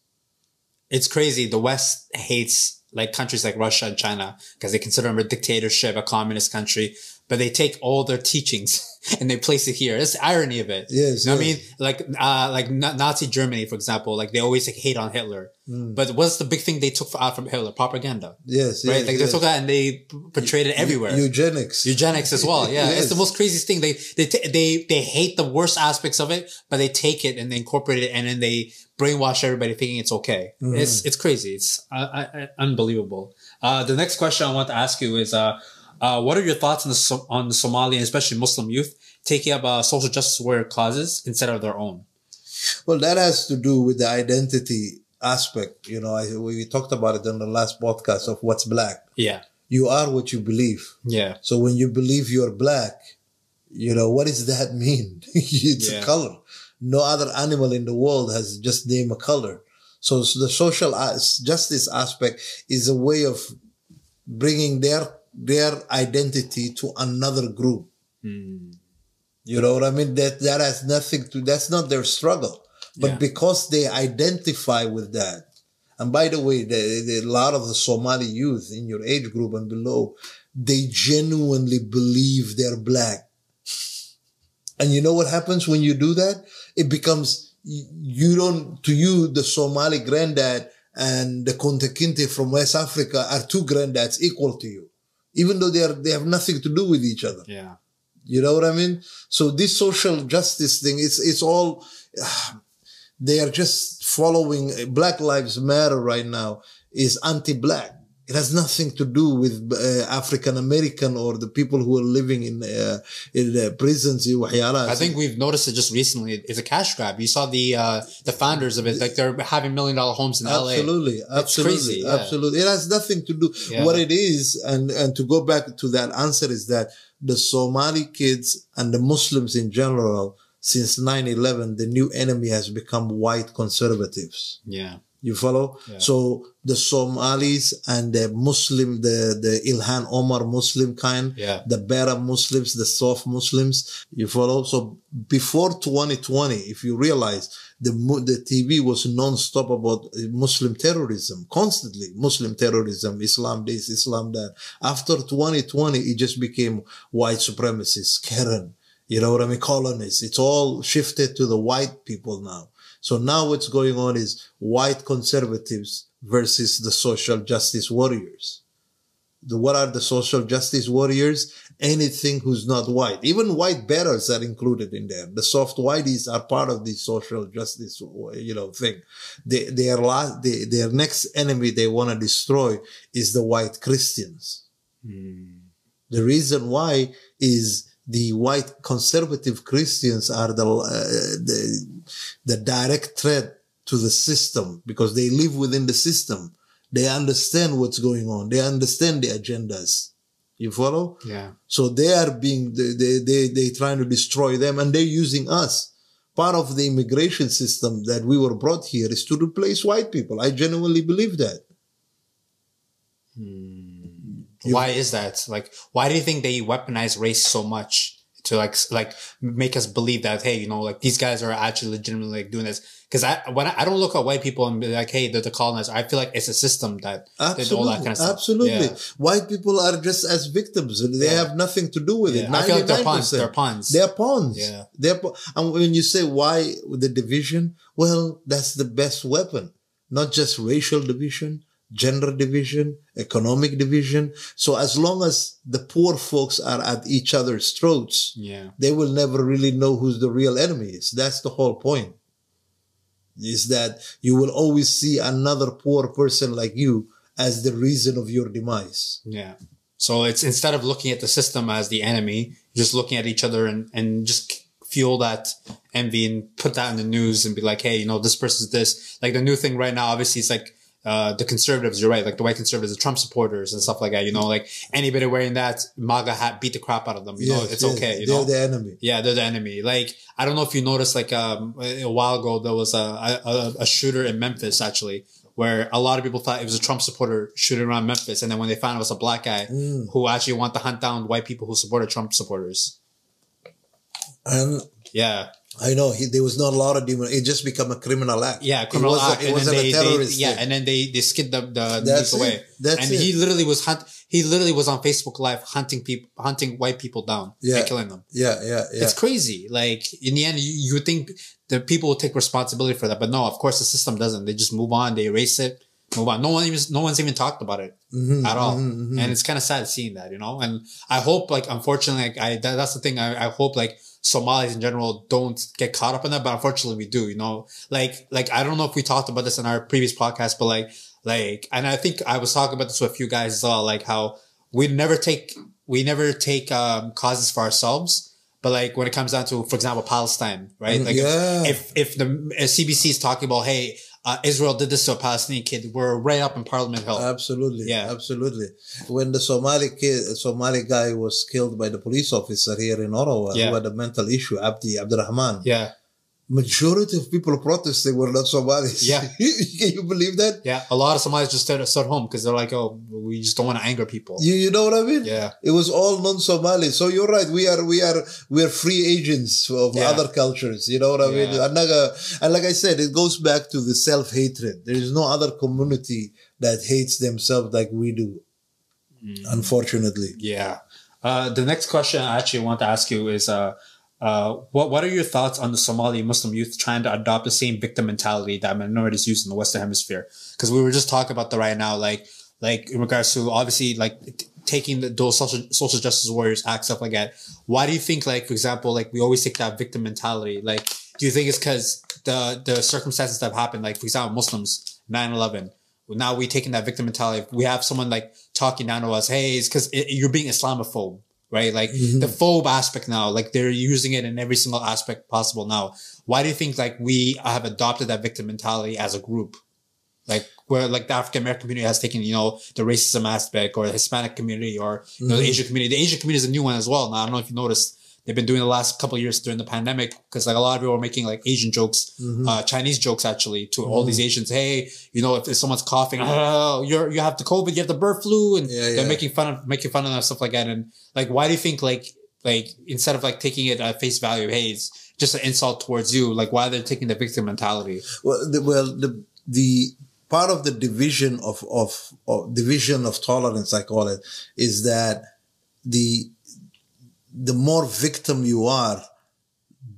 It's crazy. The West hates like countries like Russia and China because they consider them a dictatorship, a communist country, but they take all their teachings and they place it here. It's the irony of it. Yes, You know what I mean? Like, uh, like Nazi Germany, for example, like they always like, hate on Hitler. Mm. But what's the big thing they took out from Hitler? Propaganda. Yes, Right? yes, like yes. they took that and they portrayed it everywhere. Eugenics. Eugenics as well. Yeah. Yes. It's the most crazy thing. They, they, t- they, they hate the worst aspects of it, but they take it and they incorporate it and then they brainwash everybody thinking it's okay. Mm-hmm. It's, it's crazy. It's uh, uh, unbelievable. Uh, the next question I want to ask you is, uh, uh, what are your thoughts on the, on the Somali and especially Muslim youth taking up, uh, social justice warrior causes instead of their own? Well, that has to do with the identity aspect. You know, I, we talked about it in the last podcast of what's black. Yeah. You are what you believe. Yeah. So when you believe you're black, you know, what does that mean? it's Yeah. a color. No other animal in the world has just named a color. So, the social as- justice aspect is a way of bringing their, their identity to another group. Mm. You know what I mean? That, that has nothing to, that's not their struggle. But Yeah. because they identify with that, and by the way, the, the, a lot of the Somali youth in your age group and below, they genuinely believe they're black. And you know what happens when you do that? It becomes, you don't, to you, the Somali granddad and the Kunta Kinte from West Africa are two granddads equal to you. Even though they are, they have nothing to do with each other. Yeah. You know what I mean? So this social justice thing, it's, it's all, they are just following Black Lives Matter right now is anti-black. It has nothing to do with uh, African American or the people who are living in uh, in uh, prisons. I think we've noticed it just recently. It's a cash grab. You saw the uh, the founders of it, like they're having million dollar homes in LA. Absolutely, absolutely, yeah. absolutely. It has nothing to do. Yeah. What it is, and and to go back to that answer is that the Somali kids and the Muslims in general, since 9-11, the new enemy has become white conservatives. Yeah. You follow? Yeah. So the Somalis and the Muslim, the, the Ilhan Omar Muslim kind, Yeah. the better Muslims, the soft Muslims, you follow? So before 2020, if you realize the, the TV was non-stop about Muslim terrorism, constantly Muslim terrorism, Islam this, Islam that. After 2020, it just became white supremacists, Karen, you know what I mean? Colonists. It's all shifted to the white people now. So now what's going on is white conservatives versus the social justice warriors. The, what are the social justice warriors? Anything who's not white. Even white bearers are included in there. The soft whiteys are part of the social justice, you know, thing. They, their last, they, their next enemy they want to destroy is the white Christians. Hmm. The reason why is the white conservative Christians are the, uh, the, the direct threat to the system because they live within the system. They understand what's going on. They understand the agendas. You follow? Yeah. So they are being, they, they, they, they trying to destroy them and they're using us. Part of the immigration system that we were brought here is to replace white people. I genuinely believe that. Why is that? Like, why do you think they weaponize race so much to like, like make us believe that, hey, you know, like these guys are actually legitimately like doing this? Cause I, when I, I don't look at white people and be like, hey, they're the colonizers. I feel like it's a system that, Absolutely. all that kind of stuff. Absolutely. Yeah. White people are just as victims. And they Yeah. have nothing to do with it. I feel like they're 99%. pawns. They're pawns. They're pawns. Yeah. They're pa- and when you say why the division, well, that's the best weapon. Not just racial division, gender division, economic division. So as long as the poor folks are at each other's throats, Yeah. they will never really know who's the real enemy is. That's the whole point. Is that you will always see another poor person like you as the reason of your demise. Yeah. So it's instead of looking at the system as the enemy, just looking at each other and, and just fuel that envy and put that in the news and be like, hey, you know, this person's this. Like the new thing right now, obviously, it's like uh, the conservatives, you're right, like the white conservatives, the Trump supporters and stuff like that. You know, like anybody wearing that MAGA hat beat the crap out of them. You know, it's yes, okay. You they're know, the enemy. yeah, they're the enemy. Like I don't know if you noticed, like um, a while ago there was a, a a shooter in Memphis actually, where a lot of people thought it was a Trump supporter shooting around Memphis, and then when they found it was a black guy who actually wanted to hunt down white people who supported Trump supporters. And Yeah, I know he, there was not a lot of demon. It just become a criminal act. yeah, criminal it act, It and then wasn't they, a they terrorist. yeah, thing. and then they they skid the the That's away. it. That's and it. he literally was hunt. He literally was on Facebook Live hunting people, hunting white people down, Yeah. and killing them. yeah, yeah, yeah. It's crazy. Like in the end, you, you would think the people will take responsibility for that, but no. Of course, the system doesn't. They just move on. They erase it. Move on. No one even. No one's even talked about it Mm-hmm, at all. And it's kind of sad seeing that, you know. And I hope, like, unfortunately, like, I that, that's the thing. I, I hope, like, Somalis in general don't get caught up in that, but unfortunately, we do. You know, like, like I don't know if we talked about this in our previous podcast, but like, like, and I think I was talking about this with a few guys as well, like how we never take we never take um, causes for ourselves. But like when it comes down to, for example, Palestine, right? Like Yeah. if, if if the if CBC is talking about, hey, uh, Israel did this to a Palestinian kid, we're right up in Parliament Hill. Absolutely. Yeah. Absolutely. When the Somali kid, Somali guy was killed by the police officer here in Ottawa Yeah. who had a mental issue, Abdi Abdirahman. yeah. Majority of people protesting were not Somalis. Yeah. Can you believe that? Yeah, a lot of Somalis just stayed, stayed home because they're like, oh, we just don't want to anger people. You, you know what I mean? Yeah. It was all non-Somali. So you're right. We are, we are, we are free agents of Yeah. other cultures. You know what I mean? Yeah. And like, uh, and like I said, it goes back to the self-hatred. There is no other community that hates themselves like we do. Mm. Unfortunately. Yeah. Uh, the next question I actually want to ask you is, uh, uh, what what are your thoughts on the Somali Muslim youth trying to adopt the same victim mentality that minorities use in the Western Hemisphere? Because we were just talking about that right now, like like in regards to obviously like t- taking the, those social social justice warriors act stuff like that. Why do you think like for example like we always take that victim mentality? Like, do you think it's because the the circumstances that have happened, like for example Muslims 9-11, now we taking that victim mentality. We have someone like talking down to us. Hey, it's because it, you're being Islamophobe, right? Like mm-hmm. the phobe aspect now, like they're using it in every single aspect possible now. Why do you think like we have adopted that victim mentality as a group? Like where like the African American community has taken, you know, the racism aspect or the Hispanic community or you know, the mm-hmm. Asian community. The Asian community is a new one as well. Now I don't know if you noticed. They've been doing the last couple of years during the pandemic because like a lot of people were making like Asian jokes, uh, Chinese jokes actually to all these Asians. Hey, you know, if, if someone's coughing, oh, you're, you have the COVID, you have the bird flu and Yeah, they're making fun of, making fun of them stuff like that. And like, why do you think like, like instead of like taking it at face value, hey, it's just an insult towards you, like why they're taking the victim mentality? Well, the, well, the the part of the division of, of of division of tolerance, I call it, is that the the more victim you are,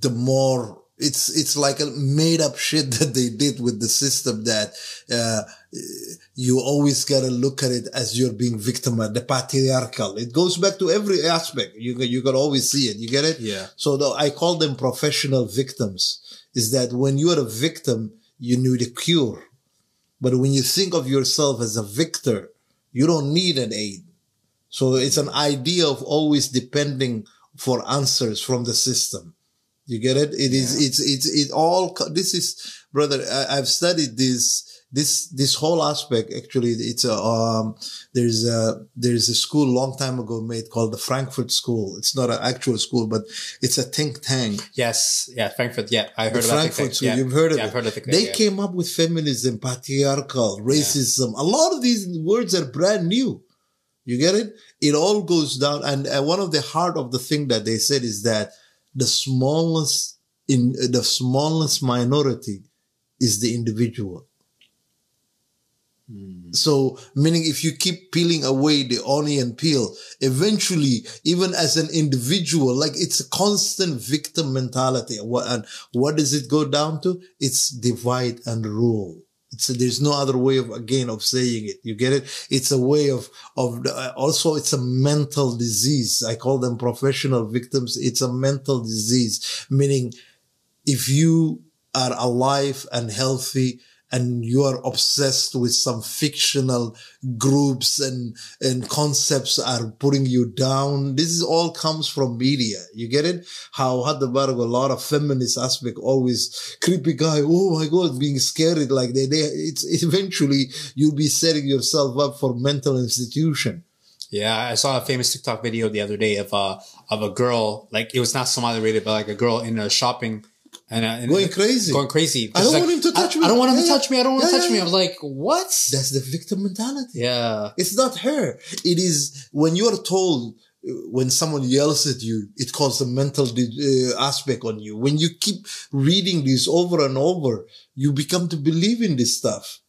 the more It's it's like a made up shit that they did with the system that uh, you always gotta look at it as you're being victimized, the patriarchal. It goes back to every aspect. You can, you can always see it. You get it? Yeah. So the, I call them professional victims. Is that when you are a victim, you need a cure. But when you think of yourself as a victor, you don't need an aid. So it's an idea of always depending for answers from the system. You get it? It is, it's, it's, it all, this is, brother, I, I've studied this, this, this whole aspect. Actually, it's a, um, there's a, there's a school long time ago made called the Frankfurt School. It's not an actual school, but it's a think tank. Yes. Yeah. Frankfurt. Yeah. I heard The about Frankfurt School, Yeah. you've heard of yeah, it. I've heard of Think They yeah. came up with feminism, patriarchal, racism. A lot of these words are brand new. You get it? It all goes down. And uh, one of the heart of the thing that they said is that the smallest in uh, the smallest minority is the individual. So, meaning if you keep peeling away the onion peel, eventually, even as an individual, like it's a constant victim mentality. What, and what does it go down to? It's divide and rule. It's there's no other way of again of saying it. You get it? It's a way of of uh, also it's a mental disease. I call them professional victims. It's a mental disease, meaning if you are alive and healthy and you are obsessed with some fictional groups and, and concepts are putting you down. This is all comes from media. You get it? How had the a lot of feminist aspect, always creepy guy. Oh my God, being scared like they, they, it's eventually you'll be setting yourself up for mental institution. Yeah, I saw a famous TikTok video the other day of a of a girl like it was not Somali rated, but like a girl in a shopping and, uh, and Going crazy. going crazy. I don't like, want him to touch I, me. I don't want him Yeah, to touch me. I don't want Yeah, to touch me. yeah. I was like, what? That's the victim mentality. yeah, It's not her. It is when you are told, uh, when someone yells at you, it causes a mental uh, aspect on you. When you keep reading this over and over, you become to believe in this stuff.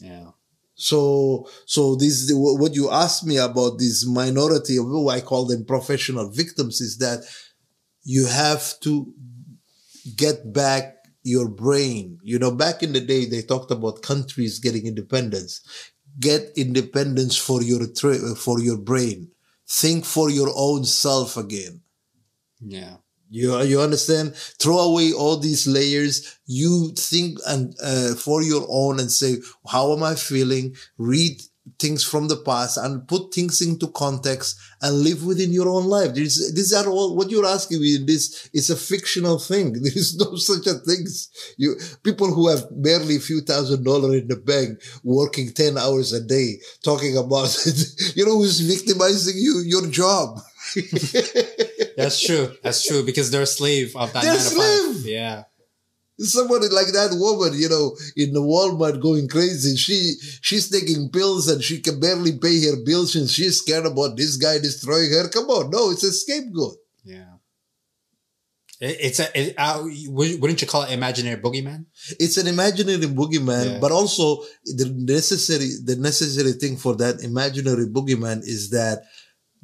yeah, So, so this, what you asked me about this minority of who I call them professional victims is that you have to get back your brain. You know, back in the day, they talked about countries getting independence. Get independence for your, tra- for your brain. Think for your own self again. yeah, You you understand? Throw away all these layers. You think and uh, for your own and say, how am I feeling? Read things from the past and put things into context and live within your own life. There's, these are all what you're asking me in this is a fictional thing. There is no such a things. You people who have barely a few thousand dollars in the bank, working ten hours a day, talking about it. you know who's victimizing you? Your job. that's true. That's true because they're a slave of that They're nine to five. slave. Yeah, somebody like that woman, you know, in the Walmart going crazy. She she's taking pills and she can barely pay her bills and she's scared about this guy destroying her. Come on, no, it's a scapegoat. yeah. It, it's a. It, uh, wouldn't you call it imaginary boogeyman? It's an imaginary boogeyman, Yeah. but also the necessary the necessary thing for that imaginary boogeyman is that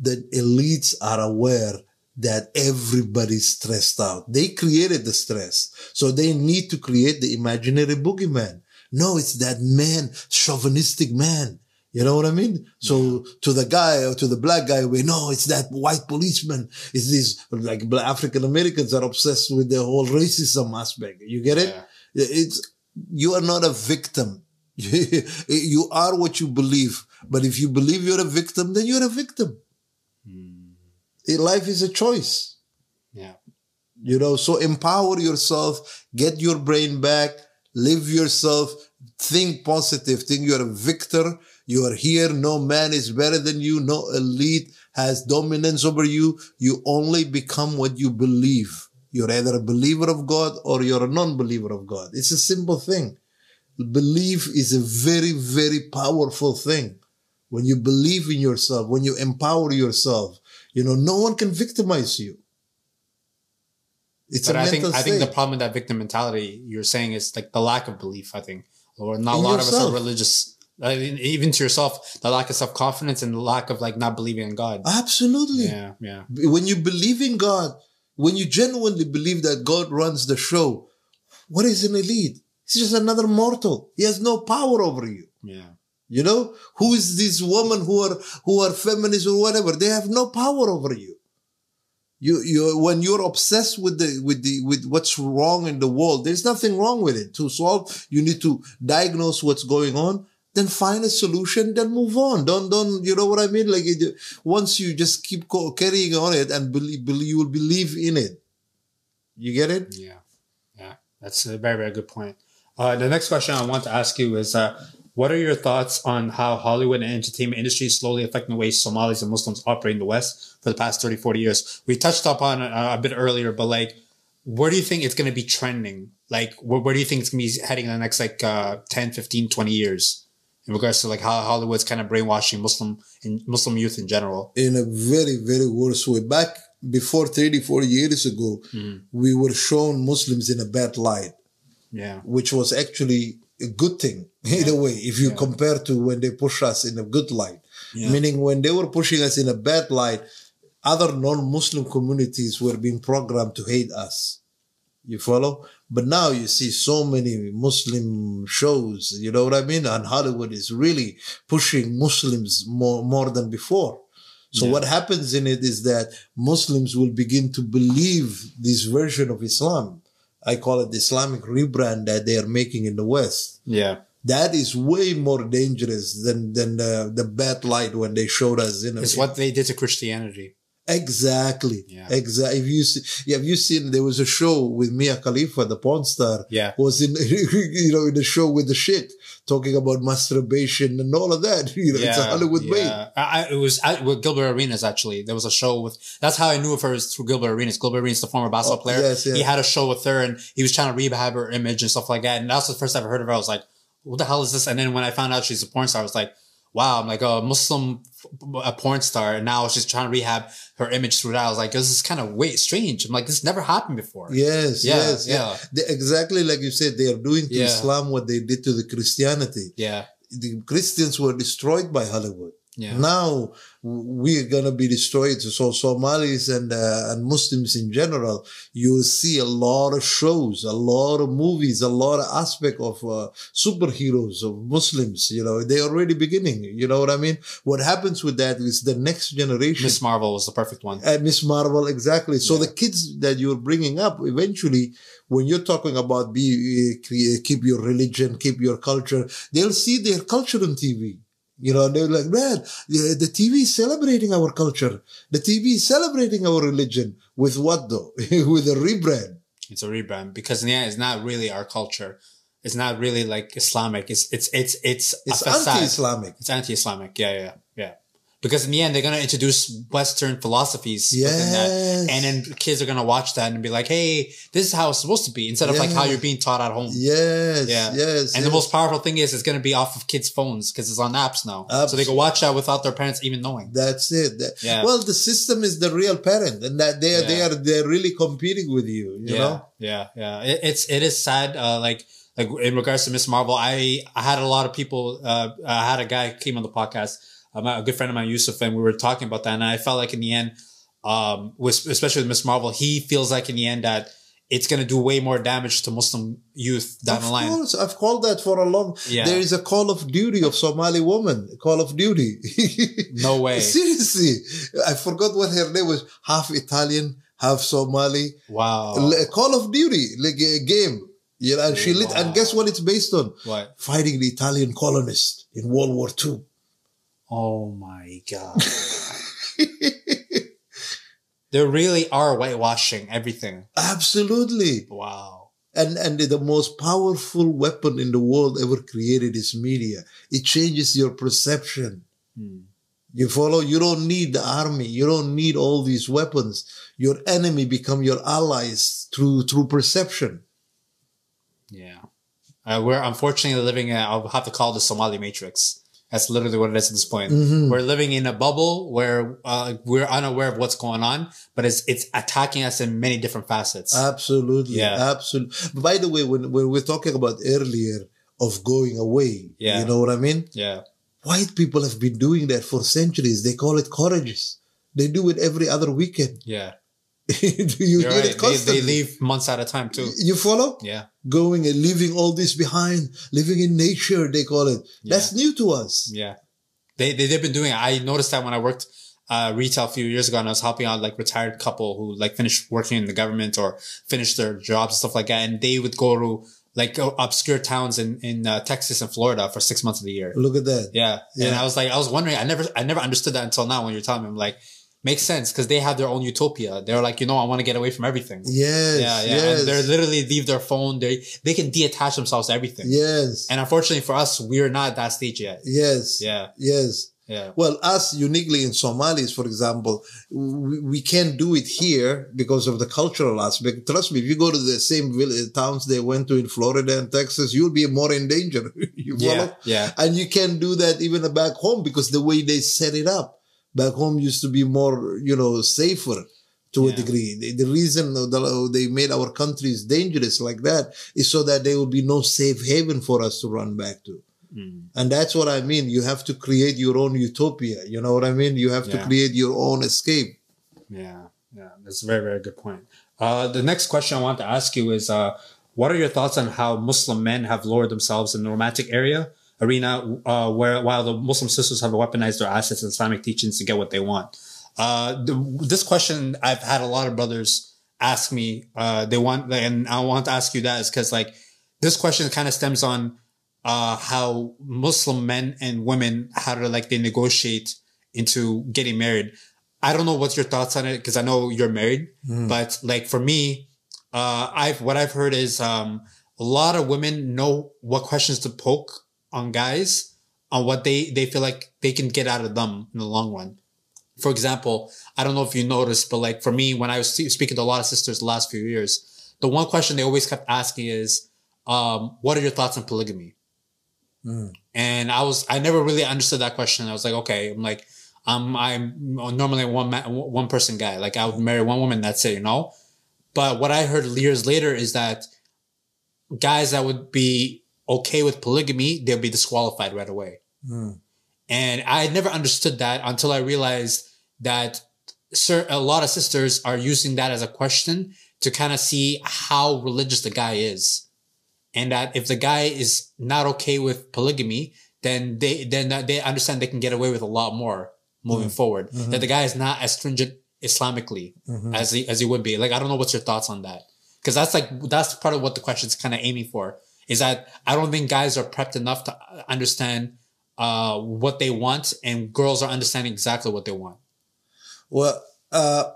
the elites are aware that everybody's stressed out. They created the stress. So they need to create the imaginary boogeyman. No, it's that man, chauvinistic man. You know what I mean? So to the guy or to the black guy, we know it's that white policeman. It's these like black African Americans are obsessed with the whole racism aspect. You get it? Yeah. It's, you are not a victim. you are what you believe. But if you believe you're a victim, then you're a victim. Life is a choice. Yeah, You know, so empower yourself, get your brain back, live yourself, think positive, think you're a victor. You are here. No man is better than you. No elite has dominance over you. You only become what you believe. You're either a believer of God or you're a non-believer of God. It's a simple thing. Belief is a very, very powerful thing. When you believe in yourself, when you empower yourself, you know, no one can victimize you. It's but a I think I think the problem with that victim mentality you're saying is like the lack of belief. I think, or not a In lot of us are religious. I mean, even to yourself, the lack of self confidence and the lack of like not believing in God. Absolutely. Yeah, yeah, When you believe in God, When you genuinely believe that God runs the show, what is an elite? He's just another mortal. He has no power over you. Yeah. You know, who is these women who are who are feminists or whatever? They have no power over you. You you when you're obsessed with the with the with what's wrong in the world, there's nothing wrong with it. To solve, you need to diagnose what's going on, then find a solution, then move on. Don't don't you know what I mean? Like it, once you just keep carrying on it and believe, believe you will believe in it. You get it? Yeah, yeah, that's a very very good point. Uh, the next question I want to ask you is, uh, what are your thoughts on how Hollywood and entertainment industry is slowly affecting the way Somalis and Muslims operate in the West for the past 30, 40 years? We touched upon it uh, a bit earlier, but like, where do you think it's going to be trending? Like, where, where do you think it's going to be heading in the next like uh, 10, 15, 20 years? In regards to like how Hollywood's kind of brainwashing Muslim and Muslim youth in general. in a very, very worse way. Back before 30, 40 years ago, we were shown Muslims in a bad light, Yeah. which was actually a good thing in a way, if you compare to when they push us in a good light. Yeah. Meaning when they were pushing us in a bad light, other non-Muslim communities were being programmed to hate us. You follow? But now you see so many Muslim shows, you know what I mean? And Hollywood is really pushing Muslims more, more than before. So what happens in it is that Muslims will begin to believe this version of Islam. I call it the Islamic rebrand that they are making in the West. Yeah. That is way more dangerous than, than the, the bad light when they showed us in It's what they did to Christianity. Exactly. Yeah. Exactly. If you see, have you seen there was a show with Mia Khalifa, the porn star, Yeah. was in you know in the show with the shit talking about masturbation and all of that. You know, it's a Hollywood yeah. I, I- it was at, with Gilbert Arenas actually. There was a show with. That's how I knew of her is through Gilbert Arenas. Gilbert Arenas, the former basketball Oh, player. yes, yes. He had a show with her, and he was trying to rehab her image and stuff like that. And that's the first time I heard of her. I was like, "What the hell is this?" And then when I found out she's a porn star, I was like, "Wow!" I'm like a Muslim, a porn star, and now she's trying to rehab her image through that. I was like, "This is kind of way strange." I'm like, "This never happened before." Yes, Yeah, yes, yeah. yeah. They- exactly like you said, they are doing to Yeah. Islam what they did to the Christianity. Yeah. The Christians were destroyed by Hollywood. Yeah. Now we're gonna be destroyed. So Somalis and uh, and Muslims in general, you will see a lot of shows, a lot of movies, a lot of aspect of uh, superheroes of Muslims. You know, they're already beginning. You know what I mean? What happens with that is the next generation. Miss Marvel was the perfect one. Uh, Miss Marvel, exactly. So the kids that you're bringing up, eventually, when you're talking about be uh, keep your religion, keep your culture, they'll see their culture on TV. You know, they're like, man, the, TV is celebrating our culture. The TV is celebrating our religion. With what though? With a rebrand. It's a rebrand because in the end, it's not really our culture. It's not really like Islamic. It's it's it's it's It's anti-Islamic. It's anti-Islamic. Yeah, yeah, yeah. Because in the end, they're gonna introduce Western philosophies within that, and then kids are gonna watch that and be like, "Hey, this is how it's supposed to be," instead of like how you're being taught at home. Yes, Yeah. yes. And the most powerful thing is it's gonna be off of kids' phones because it's on apps now, so they can watch that without their parents even knowing. That's it. That- Yeah. Well, the system is the real parent, and that they are they are they're really competing with you. You yeah, know. yeah, yeah. It, it's it is sad. Uh, like like in regards to Miss Marvel, I I had a lot of people. Uh, I had a guy came on the podcast, a good friend of mine, Yusuf, and we were talking about that. And I felt like in the end, um, with especially with Miss Marvel, he feels like in the end that it's gonna do way more damage to Muslim youth down of the line. course, I've called that for a long. Yeah. There is a Call of Duty of Somali woman. Call of Duty. No way. Seriously, I forgot what her name was. Half Italian, half Somali. Wow. L- Call of Duty, like a game. You know, and she lit. And guess what? It's based on What? fighting the Italian colonists in World War II. Oh my god. they really are whitewashing everything. Absolutely. Wow. And and the most powerful weapon in the world ever created is media. It changes your perception. You follow? You don't need the army. You don't need all these weapons. Your enemy become your allies through through perception. Yeah. Uh, we're unfortunately living in, I'll have to call the Somali matrix. That's literally what it is at this point. Mm-hmm. We're living in a bubble where uh, we're unaware of what's going on, but it's it's attacking us in many different facets. Absolutely. Yeah. Absolutely. By the way, when, when we're talking about earlier of going away, Yeah. you know what I mean? yeah. White people have been doing that for centuries. They call it courageous. They do it every other weekend. Yeah. Do you You're hear right. it They, constantly? they leave months at a time too. You follow? Yeah. Going and leaving all this behind, living in nature, they call it. That's new to us. Yeah. They, they, they've been doing it. I noticed that when I worked, uh, retail a few years ago and I was helping out like retired couple who like finished working in the government or finished their jobs and stuff like that. And they would go to like obscure towns in, in uh, Texas and Florida for six months of the year. Look at that. Yeah. And I was like, I was wondering, I never, I never understood that until now when you're telling me, I'm like, makes sense because they have their own utopia. They're like, you know, I want to get away from everything. Yes. Yeah. Yeah. Yes. And they're literally leave their phone. They, they can detach themselves to everything. yes. And unfortunately for us, we're not at that stage yet. yes. Yeah. Yes. Yeah. Well, us uniquely in Somalis, for example, we, we can't do it here because of the cultural aspect. Trust me, if you go to the same village, towns they went to in Florida and Texas, you'll be more in danger. you Yeah. Yeah. And you can't do that even back home because the way they set it up back home used to be more, you know, safer to a degree. The, the reason the, they made our countries dangerous like that is so that there will be no safe haven for us to run back to. Mm. And that's what I mean. You have to create your own utopia. You know what I mean? You have to create your own escape. Yeah, yeah, that's a very, very good point. Uh, the next question I want to ask you is, uh, what are your thoughts on how Muslim men have lowered themselves in the romantic area arena, uh, where while the Muslim sisters have weaponized their assets and Islamic teachings to get what they want? Uh, the, this question I've had a lot of brothers ask me. Uh, they want, and I want to ask you that is because like this question kind of stems on uh, how Muslim men and women how to like they negotiate into getting married. I don't know what's your thoughts on it because I know you're married, but like for me, uh, I've what I've heard is um, a lot of women know what questions to poke on guys on what they they feel like they can get out of them in the long run. For example, I don't know if you noticed, but like for me, when I was speaking to a lot of sisters the last few years, the one question they always kept asking is, um, "What are your thoughts on polygamy?" And I was, I never really understood that question. I was like, okay, I'm like, um, I'm normally one man, one person guy. Like I would marry one woman. That's it, you know? But what I heard years later is that guys that would be okay with polygamy, they'll be disqualified right away. Hmm. And I never understood that until I realized that a lot of sisters are using that as a question to kind of see how religious the guy is and that if the guy is not okay with polygamy, then they then they understand they can get away with a lot more moving hmm. forward. Hmm. That the guy is not as stringent Islamically as he as he would be. Like I don't know what's your thoughts on that because that's like that's part of what the question's kind of aiming for. Is that I don't think guys are prepped enough to understand uh, what they want, and girls are understanding exactly what they want. Well, uh,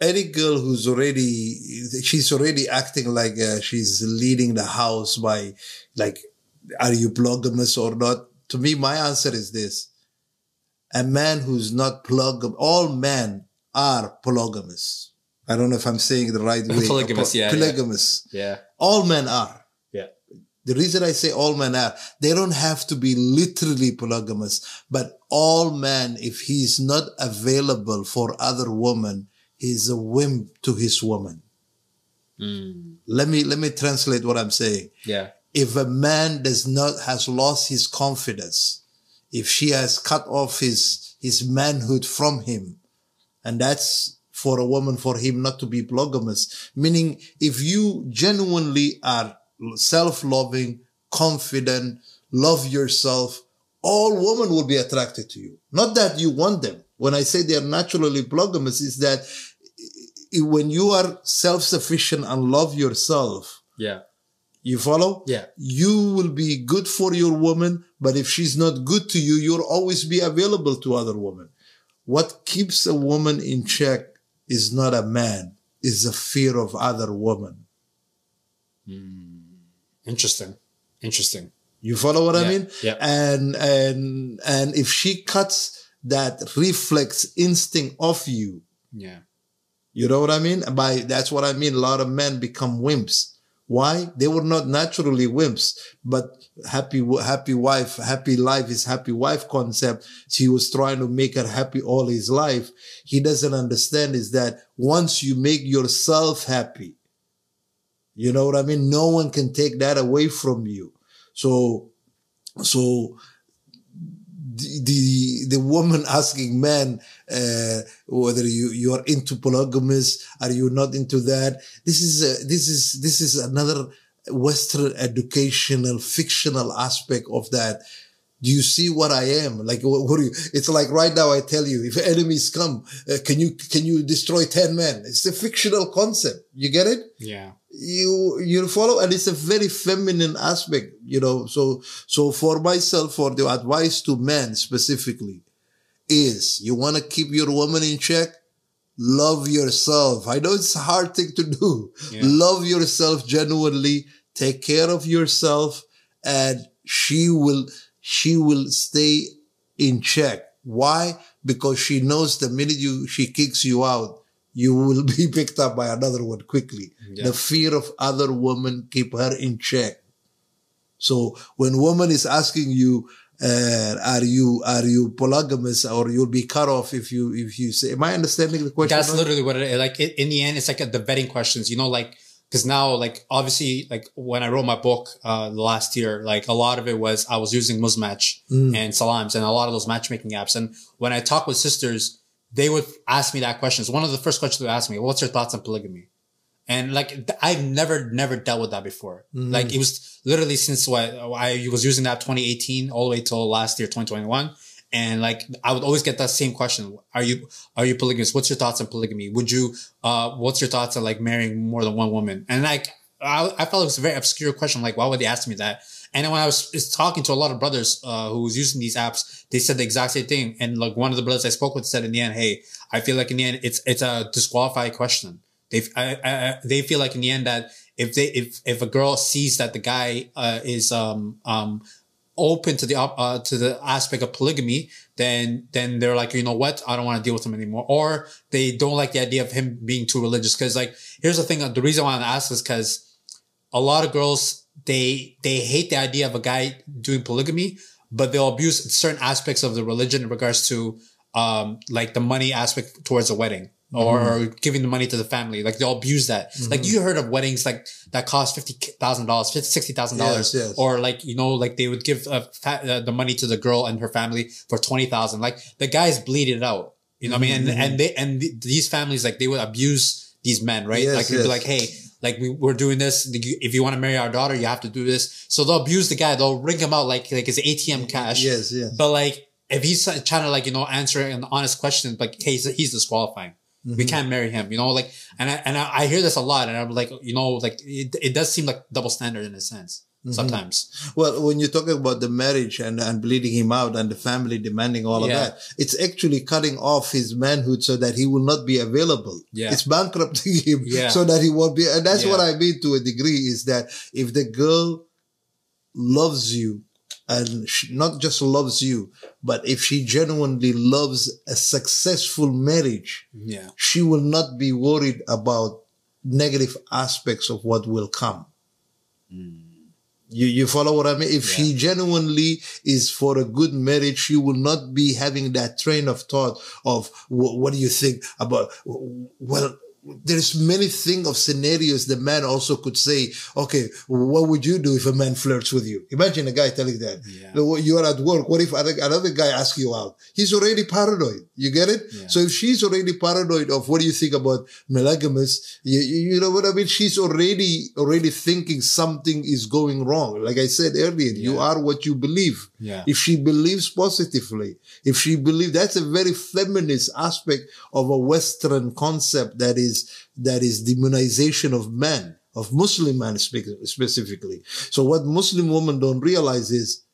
any girl who's already, she's already acting like uh, she's leading the house by, like, are you polygamous or not? To me, my answer is this. A man who's not polygamous, all men are polygamous. I don't know if I'm saying it the right way. Polygamous, yeah. Polygamous. Yeah, All men are. The reason I say all men are, they don't have to be literally polygamous, but all men, if he's not available for other women, he's a wimp to his woman. Hmm. Let me, let me translate what I'm saying. yeah, If a man does not, has lost his confidence, if she has cut off his, his manhood from him, and that's for a woman, for him not to be polygamous. Meaning, if you genuinely are self-loving, confident, love yourself, all women will be attracted to you. Not that you want them. When I say they are naturally polygamous, is that when you are self-sufficient and love yourself, yeah, you follow? Yeah. You will be good for your woman, but if she's not good to you, you'll always be available to other women. What keeps a woman in check is not a man, is the fear of other women. Hmm. Interesting, interesting. You follow what I mean? yeah. And and and if she cuts that reflex instinct off you, Yeah, You know what I mean? By that's what I mean. A lot of men become wimps. Why? They were not naturally wimps, but happy, happy wife, happy life is happy wife concept. He was trying to make her happy all his life. He doesn't understand is that once you make yourself happy, you know what I mean? No one can take that away from you. So, so the the, the woman asking men uh, whether you you are into polygamous, are you not into that? This is a, this is this is another Western educational fictional aspect of that. Do you see what I am? Like, what, what you, it's like right now I tell you, if enemies come, uh, can you, can you destroy 10 men? It's a fictional concept. You get it? Yeah. You you follow and it's a very feminine aspect you know. So so for myself for the advice to men specifically is you want to keep your woman in check? Love yourself. I know it's a hard thing to do. Yeah. love yourself genuinely. Take care of yourself and she will she will stay in check. Why? Because she knows the minute you she kicks you out you will be picked up by another one quickly Yeah. the fear of other women keep her in check so when woman is asking you uh, are you are you polygamous or you'll be cut off if you if you say am i understanding the question That's right? literally what it is. Like it, in the end, it's like the vetting questions, you know, like, cause now, like, obviously, like when I wrote my book, uh, last year, like a lot of it was I was using Muzmatch Mm. and Salams and a lot of those matchmaking apps. And when I talk with sisters, they would ask me that question. So one of the first questions they would ask me, what's your thoughts on polygamy? And like, I've never, never dealt with that before. Mm-hmm. Like it was literally since what I was using that 2018 all the way till last year, 2021. And like, I would always get that same question. Are you, are you polygamous? What's your thoughts on polygamy? Would you, uh, what's your thoughts on like marrying more than one woman? And like, I, I felt it was a very obscure question. Like, why would they ask me that? And when I was, was talking to a lot of brothers, uh, who was using these apps, they said the exact same thing. And like one of the brothers I spoke with said in the end, Hey, I feel like in the end, it's, it's a disqualified question. They, I, I, they feel like in the end that if they, if, if a girl sees that the guy, uh, is, um, um, open to the, uh, to the aspect of polygamy, then, then they're like, you know what? I don't want to deal with him anymore. Or they don't like the idea of him being too religious. Cause like, here's the thing. The reason why I ask is cause a lot of girls, they, they hate the idea of a guy doing polygamy, but they'll abuse certain aspects of the religion in regards to, um, like the money aspect towards a wedding. Or, or giving the money to the family, like they'll abuse that. Like you heard of weddings like that cost fifty thousand dollars, sixty thousand dollars, Yes, yes. or like you know, like they would give uh, fa- uh, the money to the girl and her family for twenty thousand. Like the guys bleed it out, you know what I mean? And Mm-hmm. and they and th- these families like they would abuse these men, right? Yes, like they'd be like, hey, like we, we're doing this. If you want to marry our daughter, you have to do this. So they'll abuse the guy. They'll wring him out like like his ATM cash. yes yes But like, if he's trying to like, you know, answer an honest question, like, hey, he's, he's disqualifying. We Mm-hmm. can't marry him, you know, like, and I, and I, I hear this a lot and I'm like, you know, like it, it does seem like double standard in a sense Mm-hmm. sometimes. Well, when you're talking about the marriage and, and bleeding him out and the family demanding all Yeah. of that, it's actually cutting off his manhood so that he will not be available. Yeah. It's bankrupting him Yeah. so that he won't be. And that's Yeah. what I mean to a degree is that if the girl loves you and she not just loves you, but if she genuinely loves a successful marriage, Yeah. she will not be worried about negative aspects of what will come. You, you follow what I mean? If she genuinely is for a good marriage, she will not be having that train of thought of "Wh- what do you think about, well, there's many thing of scenarios the man also could say, okay, what would you do if a man flirts with you? Imagine a guy telling that. Yeah. You are at work. What if another guy asks you out? He's already paranoid. You get it? Yeah. So if she's already paranoid of what do you think about monogamous, you, you you know what I mean? She's already, already thinking something is going wrong. Like I said earlier, you are what you believe. Yeah. If she believes positively, if she believes, that's a very feminist aspect of a Western concept that is, that is demonization of men, of Muslim men spe- specifically. So what Muslim women don't realize is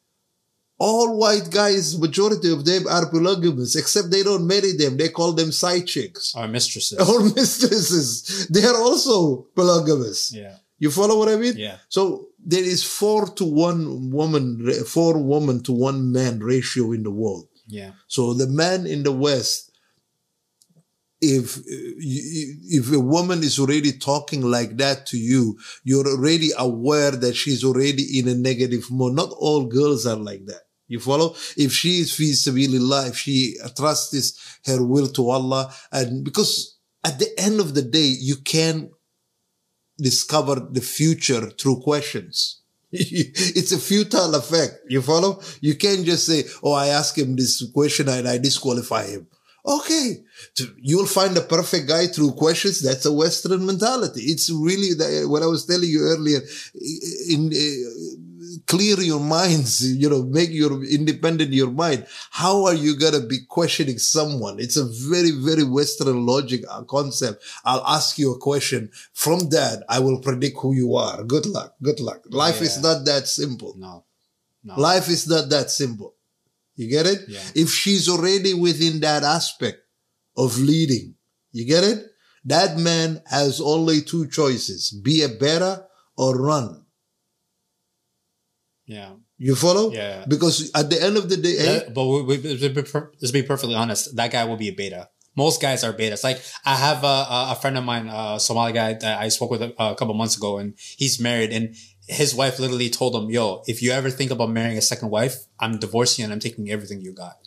all white guys, majority of them are polygamous, except they don't marry them. They call them side chicks Our mistresses. or mistresses. They are also polygamous. Yeah. You follow what I mean? Yeah. So there is four to one woman, four woman to one man ratio in the world. Yeah. So the man in the West, if if a woman is already talking like that to you, you're already aware that she's already in a negative mode. Not all girls are like that. You follow? If she is fi sabilillah, if she trusts her will to Allah, and because at the end of the day, you can discover the future through questions. it's a futile effect. You follow? You can't just say, "Oh, I ask him this question and I disqualify him." Okay, you'll find the perfect guy through questions. That's a Western mentality. It's really the, what I was telling you earlier. In, uh, clear your minds, you know, make your independent your mind. How are you gonna be questioning someone? It's a very, very Western logic uh, concept. I'll ask you a question. From that, I will predict who you are. Good luck. Good luck. Life Yeah. is not that simple. No. No. Life is not that simple. You get it? Yeah. If she's already within that aspect of leading, you get it? That man has only two choices, be a beta or run. Yeah. You follow? Yeah. Because at the end of the day, hey, That- but we, we, let's be let's be perfectly honest. That guy will be a beta. Most guys are betas. Like I have a, a- friend of mine, a Somali guy that I spoke with a, a couple months ago, and he's married, and his wife literally told him, "Yo, if you ever think about marrying a second wife, I'm divorcing you and I'm taking everything you got."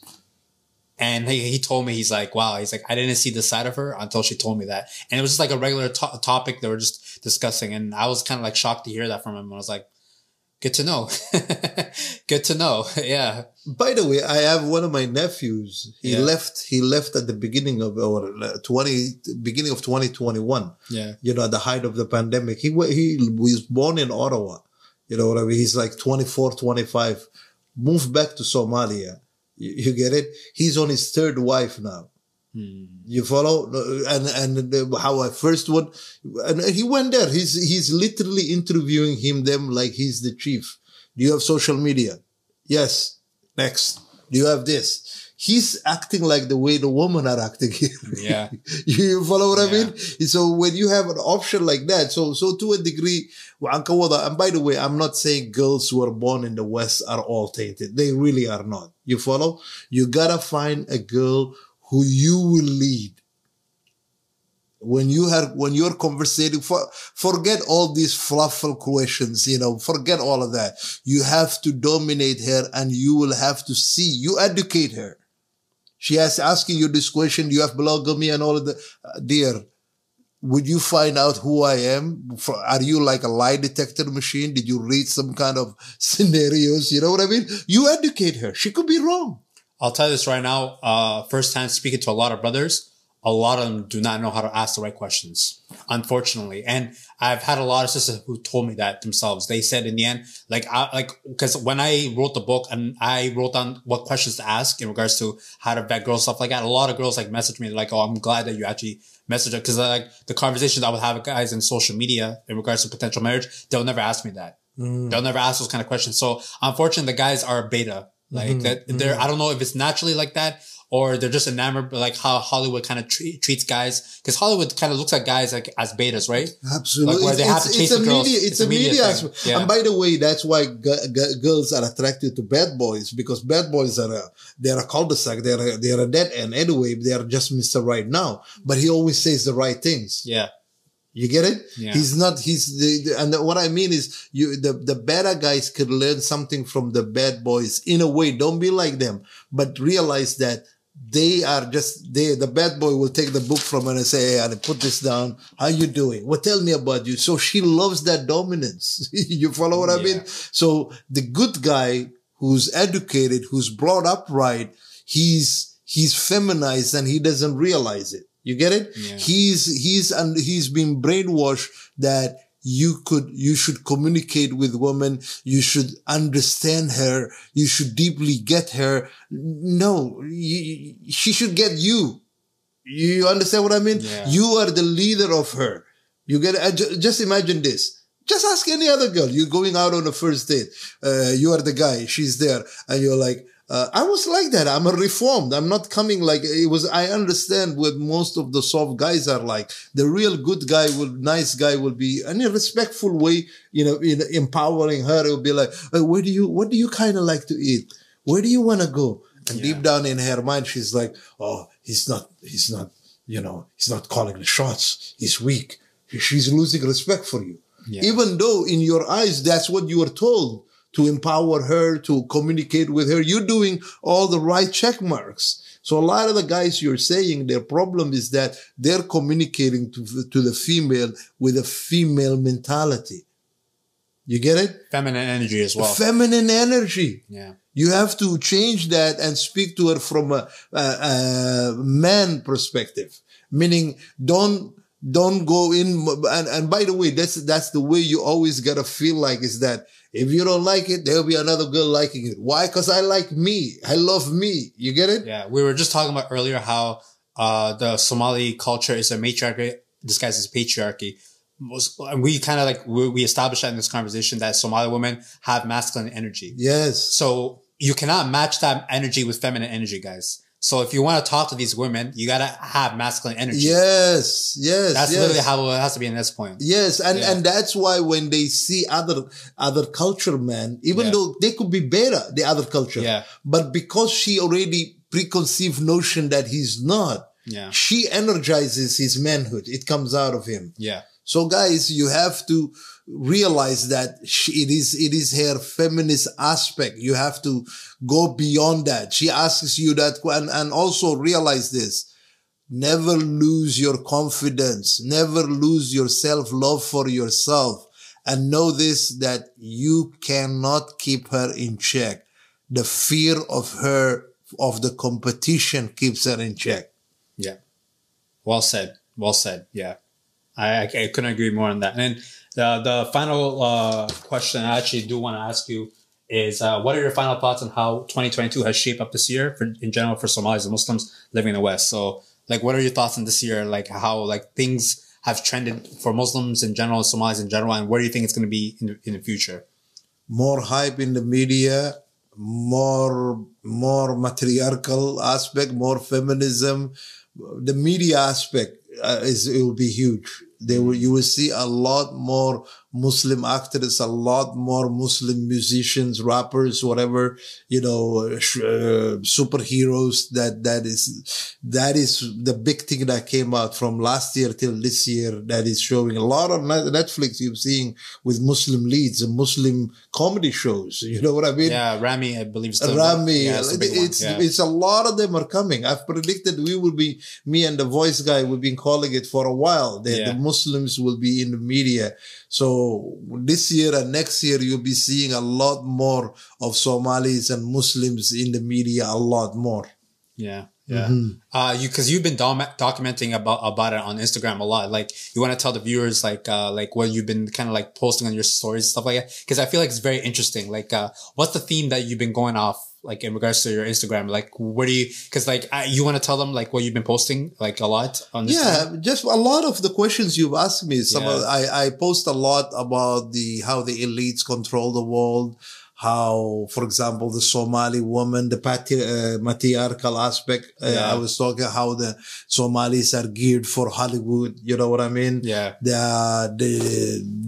And he, he told me, he's like, wow, he's like, I didn't see the side of her until she told me that. And it was just like a regular to- topic they were just discussing. And I was kind of like shocked to hear that from him. I was like, good to know. good to know. yeah. by the way, I have one of my nephews. He Yeah. left, he left at the beginning of, or uh, 20, beginning of 2021. Yeah. you know, at the height of the pandemic. He he was born in Ottawa. You know what I mean? He's like 24, 25, moved back to Somalia. You, you get it? He's on his third wife now. Hmm. You follow? And, and the- how I first one, and he went there. He's, he's literally interviewing him, them like he's the chief. Do you have social media? Yes. Next. Do you have this? He's acting like the way the women are acting here. Yeah. you follow what I mean? So when you have an option like that, so so to a degree, waan ka wada- and by the way, I'm not saying girls who are born in the West are all tainted. They really are not. You follow? You gotta find a girl who you will lead. When you have when you're conversating, for, forget all these fluffy questions, you know, forget all of that. You have to dominate her and you will have to see, you educate her. She has asking you this question. You have monogamy and all of the, uh, dear, would you find out who I am? Are you like a lie detector machine? Did you read some kind of scenarios? You know what I mean? You educate her. She could be wrong. I'll tell you this right now. Uh, first time speaking to a lot of brothers, a lot of them do not know how to ask the right questions, unfortunately. And I've had a lot of sisters who told me that themselves. They said in the end, like, I, like, cause when I wrote the book and I wrote down what questions to ask in regards to how to vet girls, stuff like that, a lot of girls like messaged me like, Oh, I'm glad that you actually messaged her. Cause like the conversations I would have with guys in social media in regards to potential marriage, they'll never ask me that. They'll never ask those kind of questions. So unfortunately, the guys are beta. Like mm-hmm. that, they're, mm-hmm. I don't know if it's naturally like that or they're just enamored, like how Hollywood kind of treat, treats guys. Cause Hollywood kind of looks at guys like as betas, right? Absolutely. Like where they have to chase a the girls. media, it's, a media, thing. aspect. Yeah. And by the way, that's why g- g- girls are attracted to bad boys because bad boys are a, they're a cul-de-sac. They're a, they're a dead end. Anyway, they're just Mr. Right now, but he always says the right things. yeah. You get it? Yeah. He's not, he's the, the- and what I mean is you, the, the better guys could learn something from the bad boys in a way. Don't be like them, but realize that they are just, they, the bad boy will take the book from her and say, Hey, and put this down. How you doing? Well, tell me about you. So she loves that dominance. you follow what I mean? So the good guy who's educated, who's brought up right, he's, he's feminized and he doesn't realize it. You get it? Yeah. He's, he's, and he's been brainwashed that you could, you should communicate with women. You should understand her. You should deeply get her. No, you, she should get you. You understand what I mean? Yeah. You are the leader of her. You get, uh, just imagine this. Just ask any other girl. You're going out on a first date. Uh, you are the guy. She's there. And you're like, uh, I was like that. I'm a reformed. I'm not coming like it was. I understand what most of the soft guys are like. The real good guy will, nice guy will be in a respectful way, you know, in empowering her. It will be like, "Uh, where do you, what do you kind of like to eat? Where do you want to go? And deep down in her mind, she's like, oh, he's not, he's not, you know, he's not calling the shots. He's weak. She's losing respect for you. Yeah. Even though in your eyes, that's what you were told to empower her, to communicate with her. You're doing all the right check marks. So a lot of the guys you're saying their problem is that they're communicating to, to the female with a female mentality. You get it? Feminine energy as well. Feminine energy. yeah. You have to change that and speak to her from a, a, a man perspective, meaning don't don't go in. And, and by the way, that's that's the way you always gotta feel like is that if you don't like it, there'll be another girl liking it. Why? Because I like me. I love me. You get it? Yeah. We were just talking about earlier how uh, the Somali culture is a matriarchy disguised as patriarchy. And We kind of like, we, we established that in this conversation that Somali women have masculine energy. Yes. So you cannot match that energy with feminine energy, guys. So if you want to talk to these women, you gotta have masculine energy. Yes. Yes. That's yes. literally how it has to be in this point. Yes, and Yeah. and that's why when they see other other culture men, even Yeah. though they could be better, the other culture, Yeah. but because she already preconceived notion that he's not, Yeah. she energizes his manhood. It comes out of him. Yeah. So guys, you have to realize that she, it is, it is her feminist aspect. You have to go beyond that. She asks you that and, and also realize this. Never lose your confidence. Never lose your self love for yourself and know this that you cannot keep her in check. The fear of her, of the competition keeps her in check. Yeah. Well said. Well said. Yeah. I, I, I couldn't agree more on that. And the, the final uh, question I actually do want to ask you is uh, what are your final thoughts on how 2022 has shaped up this year for, in general for Somalis and Muslims living in the West? So, like, what are your thoughts on this year? Like, how like things have trended for Muslims in general, Somalis in general, and where do you think it's going to be in the, in the future? more hype in the media, more more matriarchal aspect, more feminism. The media aspect uh, is it will be huge. They will you will see a lot more Muslim actors, a lot more Muslim musicians, rappers, whatever you know, uh, sh- uh, superheroes. That that is that is the big thing that came out from last year till this year. That is showing a lot of Netflix. You're seeing with Muslim leads and Muslim comedy shows. You know what I mean? Yeah, Rami, I believe, is Rami, Yeah, it's, it's. Yeah. it's a lot of them are coming. I've predicted we will be me and the voice guy. We've been calling it for a while. That Yeah. the Muslims will be in the media. So this year and next year, you'll be seeing a lot more of Somalis and Muslims in the media. A lot more. Yeah. Yeah. Uh, you, cause you've been dom- documenting about, about it on Instagram a lot. Like, you want to tell the viewers, like, uh, like what you've been kind of like posting on your stories, stuff like that. Cause I feel like it's very interesting. Like, uh, what's the theme that you've been going off, like, in regards to your Instagram? Like, where do you, cause like, I, you want to tell them, like, what you've been posting, like, a lot on? Yeah, just a lot of the questions you've asked me. Some Yeah. of, I I post a lot about the how the elites control the world. How, for example, the Somali woman, the patri- uh, matriarchal aspect. Uh, Yeah. I was talking how the Somalis are geared for Hollywood. You know what I mean? Yeah. The the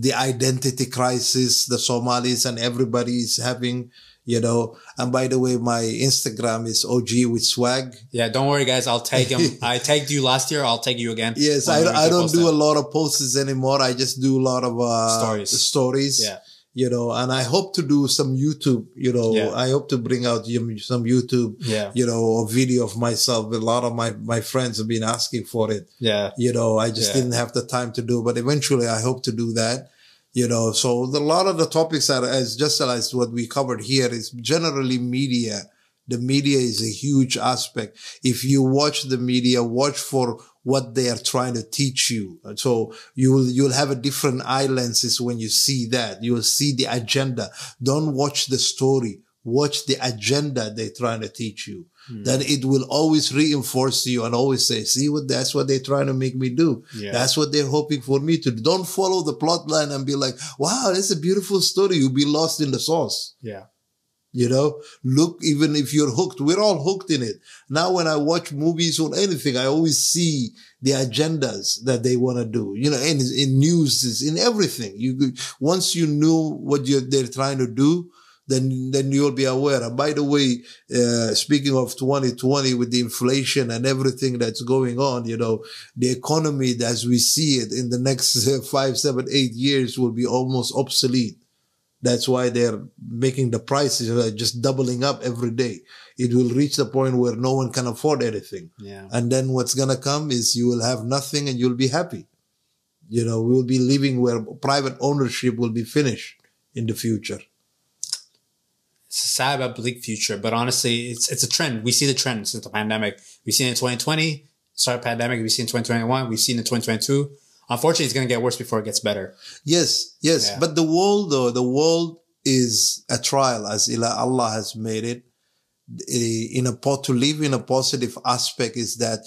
the identity crisis the Somalis and everybody is having. You know, and by the way, my Instagram is OG with swag. Yeah. Don't worry, guys. I'll tag him. I tagged you last year. I'll tag you again. Yes, I, I don't do that. a lot of posts anymore. I just do a lot of uh, Stories. stories. Yeah. You know, and I hope to do some YouTube. You know, Yeah. I hope to bring out some YouTube. Yeah. You know, a video of myself. A lot of my my friends have been asking for it. Yeah. You know, I just Yeah. didn't have the time to do, but eventually I hope to do that. You know, so a lot of the topics are as just as what we covered here is generally media. The media is a huge aspect. If you watch the media, watch for what they are trying to teach you. So you will, you'll have a different eye lenses when you see that. You will see the agenda. Don't watch the story. Watch the agenda they're trying to teach you. Hmm. Then it will always reinforce you and always say, see what that's what they're trying to make me do. Yeah. That's what they're hoping for me to do. Don't follow the plot line and be like, wow, that's a beautiful story. You'll be lost in the sauce. Yeah. You know, look, even if you're hooked, we're all hooked in it. Now, when I watch movies or anything, I always see the agendas that they want to do, you know, in, in news, in everything. You, once you know what you're, they're trying to do, then, then you'll be aware. And by the way, uh, speaking of 2020 with the inflation and everything that's going on, you know, the economy as we see it in the next uh, five, seven, eight years will be almost obsolete. That's why they're making the prices uh, just doubling up every day. It will reach the point where no one can afford anything. Yeah. And then what's going to come is you will have nothing and you'll be happy. You know, we'll be living where private ownership will be finished. in the future. It's a sad but bleak future, but honestly, it's it's a trend. We see the trend since the pandemic. We've seen it in 2020, started pandemic. We've seen in 2021. We've seen in 2022. Unfortunately, it's going to get worse before it gets better. Yes, yes. Yeah. But the world, though, the world is a trial as Allah has made it. In a po- to live in a positive aspect is that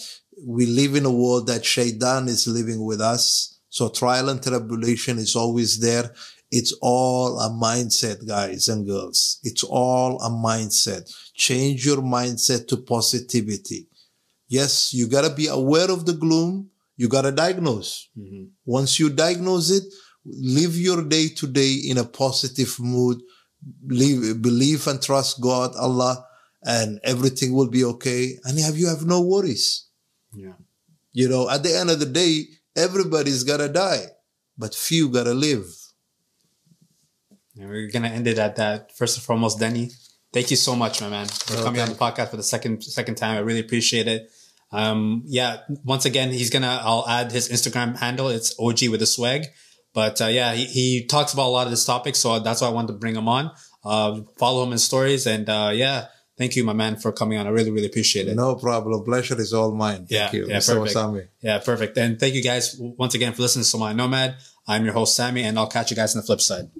we live in a world that Shaitan is living with us. So trial and tribulation is always there. It's all a mindset, guys and girls. It's all a mindset. Change your mindset to positivity. Yes, you gotta be aware of the gloom. You gotta diagnose. Mm-hmm. Once you diagnose it, live your day to day in a positive mood. Believe, believe and trust God, Allah, and everything will be okay. And have you have no worries. Yeah. You know, at the end of the day, everybody's gotta die, but few gotta live. And we're gonna end it at that. First and foremost, Dini, thank you so much, my man, for No, coming on the podcast for the second second time. I really appreciate it. Um, yeah, once again, he's gonna. I'll add his Instagram handle. It's OG with a swag. But uh, yeah, he, he talks about a lot of this topic, so that's why I wanted to bring him on. Uh, follow him in stories, and uh, yeah, thank you, my man, for coming on. I really, really appreciate it. No problem. Pleasure is all mine. Thank Yeah, you. yeah, Mr. perfect. Yeah, perfect. And thank you guys once again for listening to Somali Nomad. I'm your host, Sammy, and I'll catch you guys on the flip side.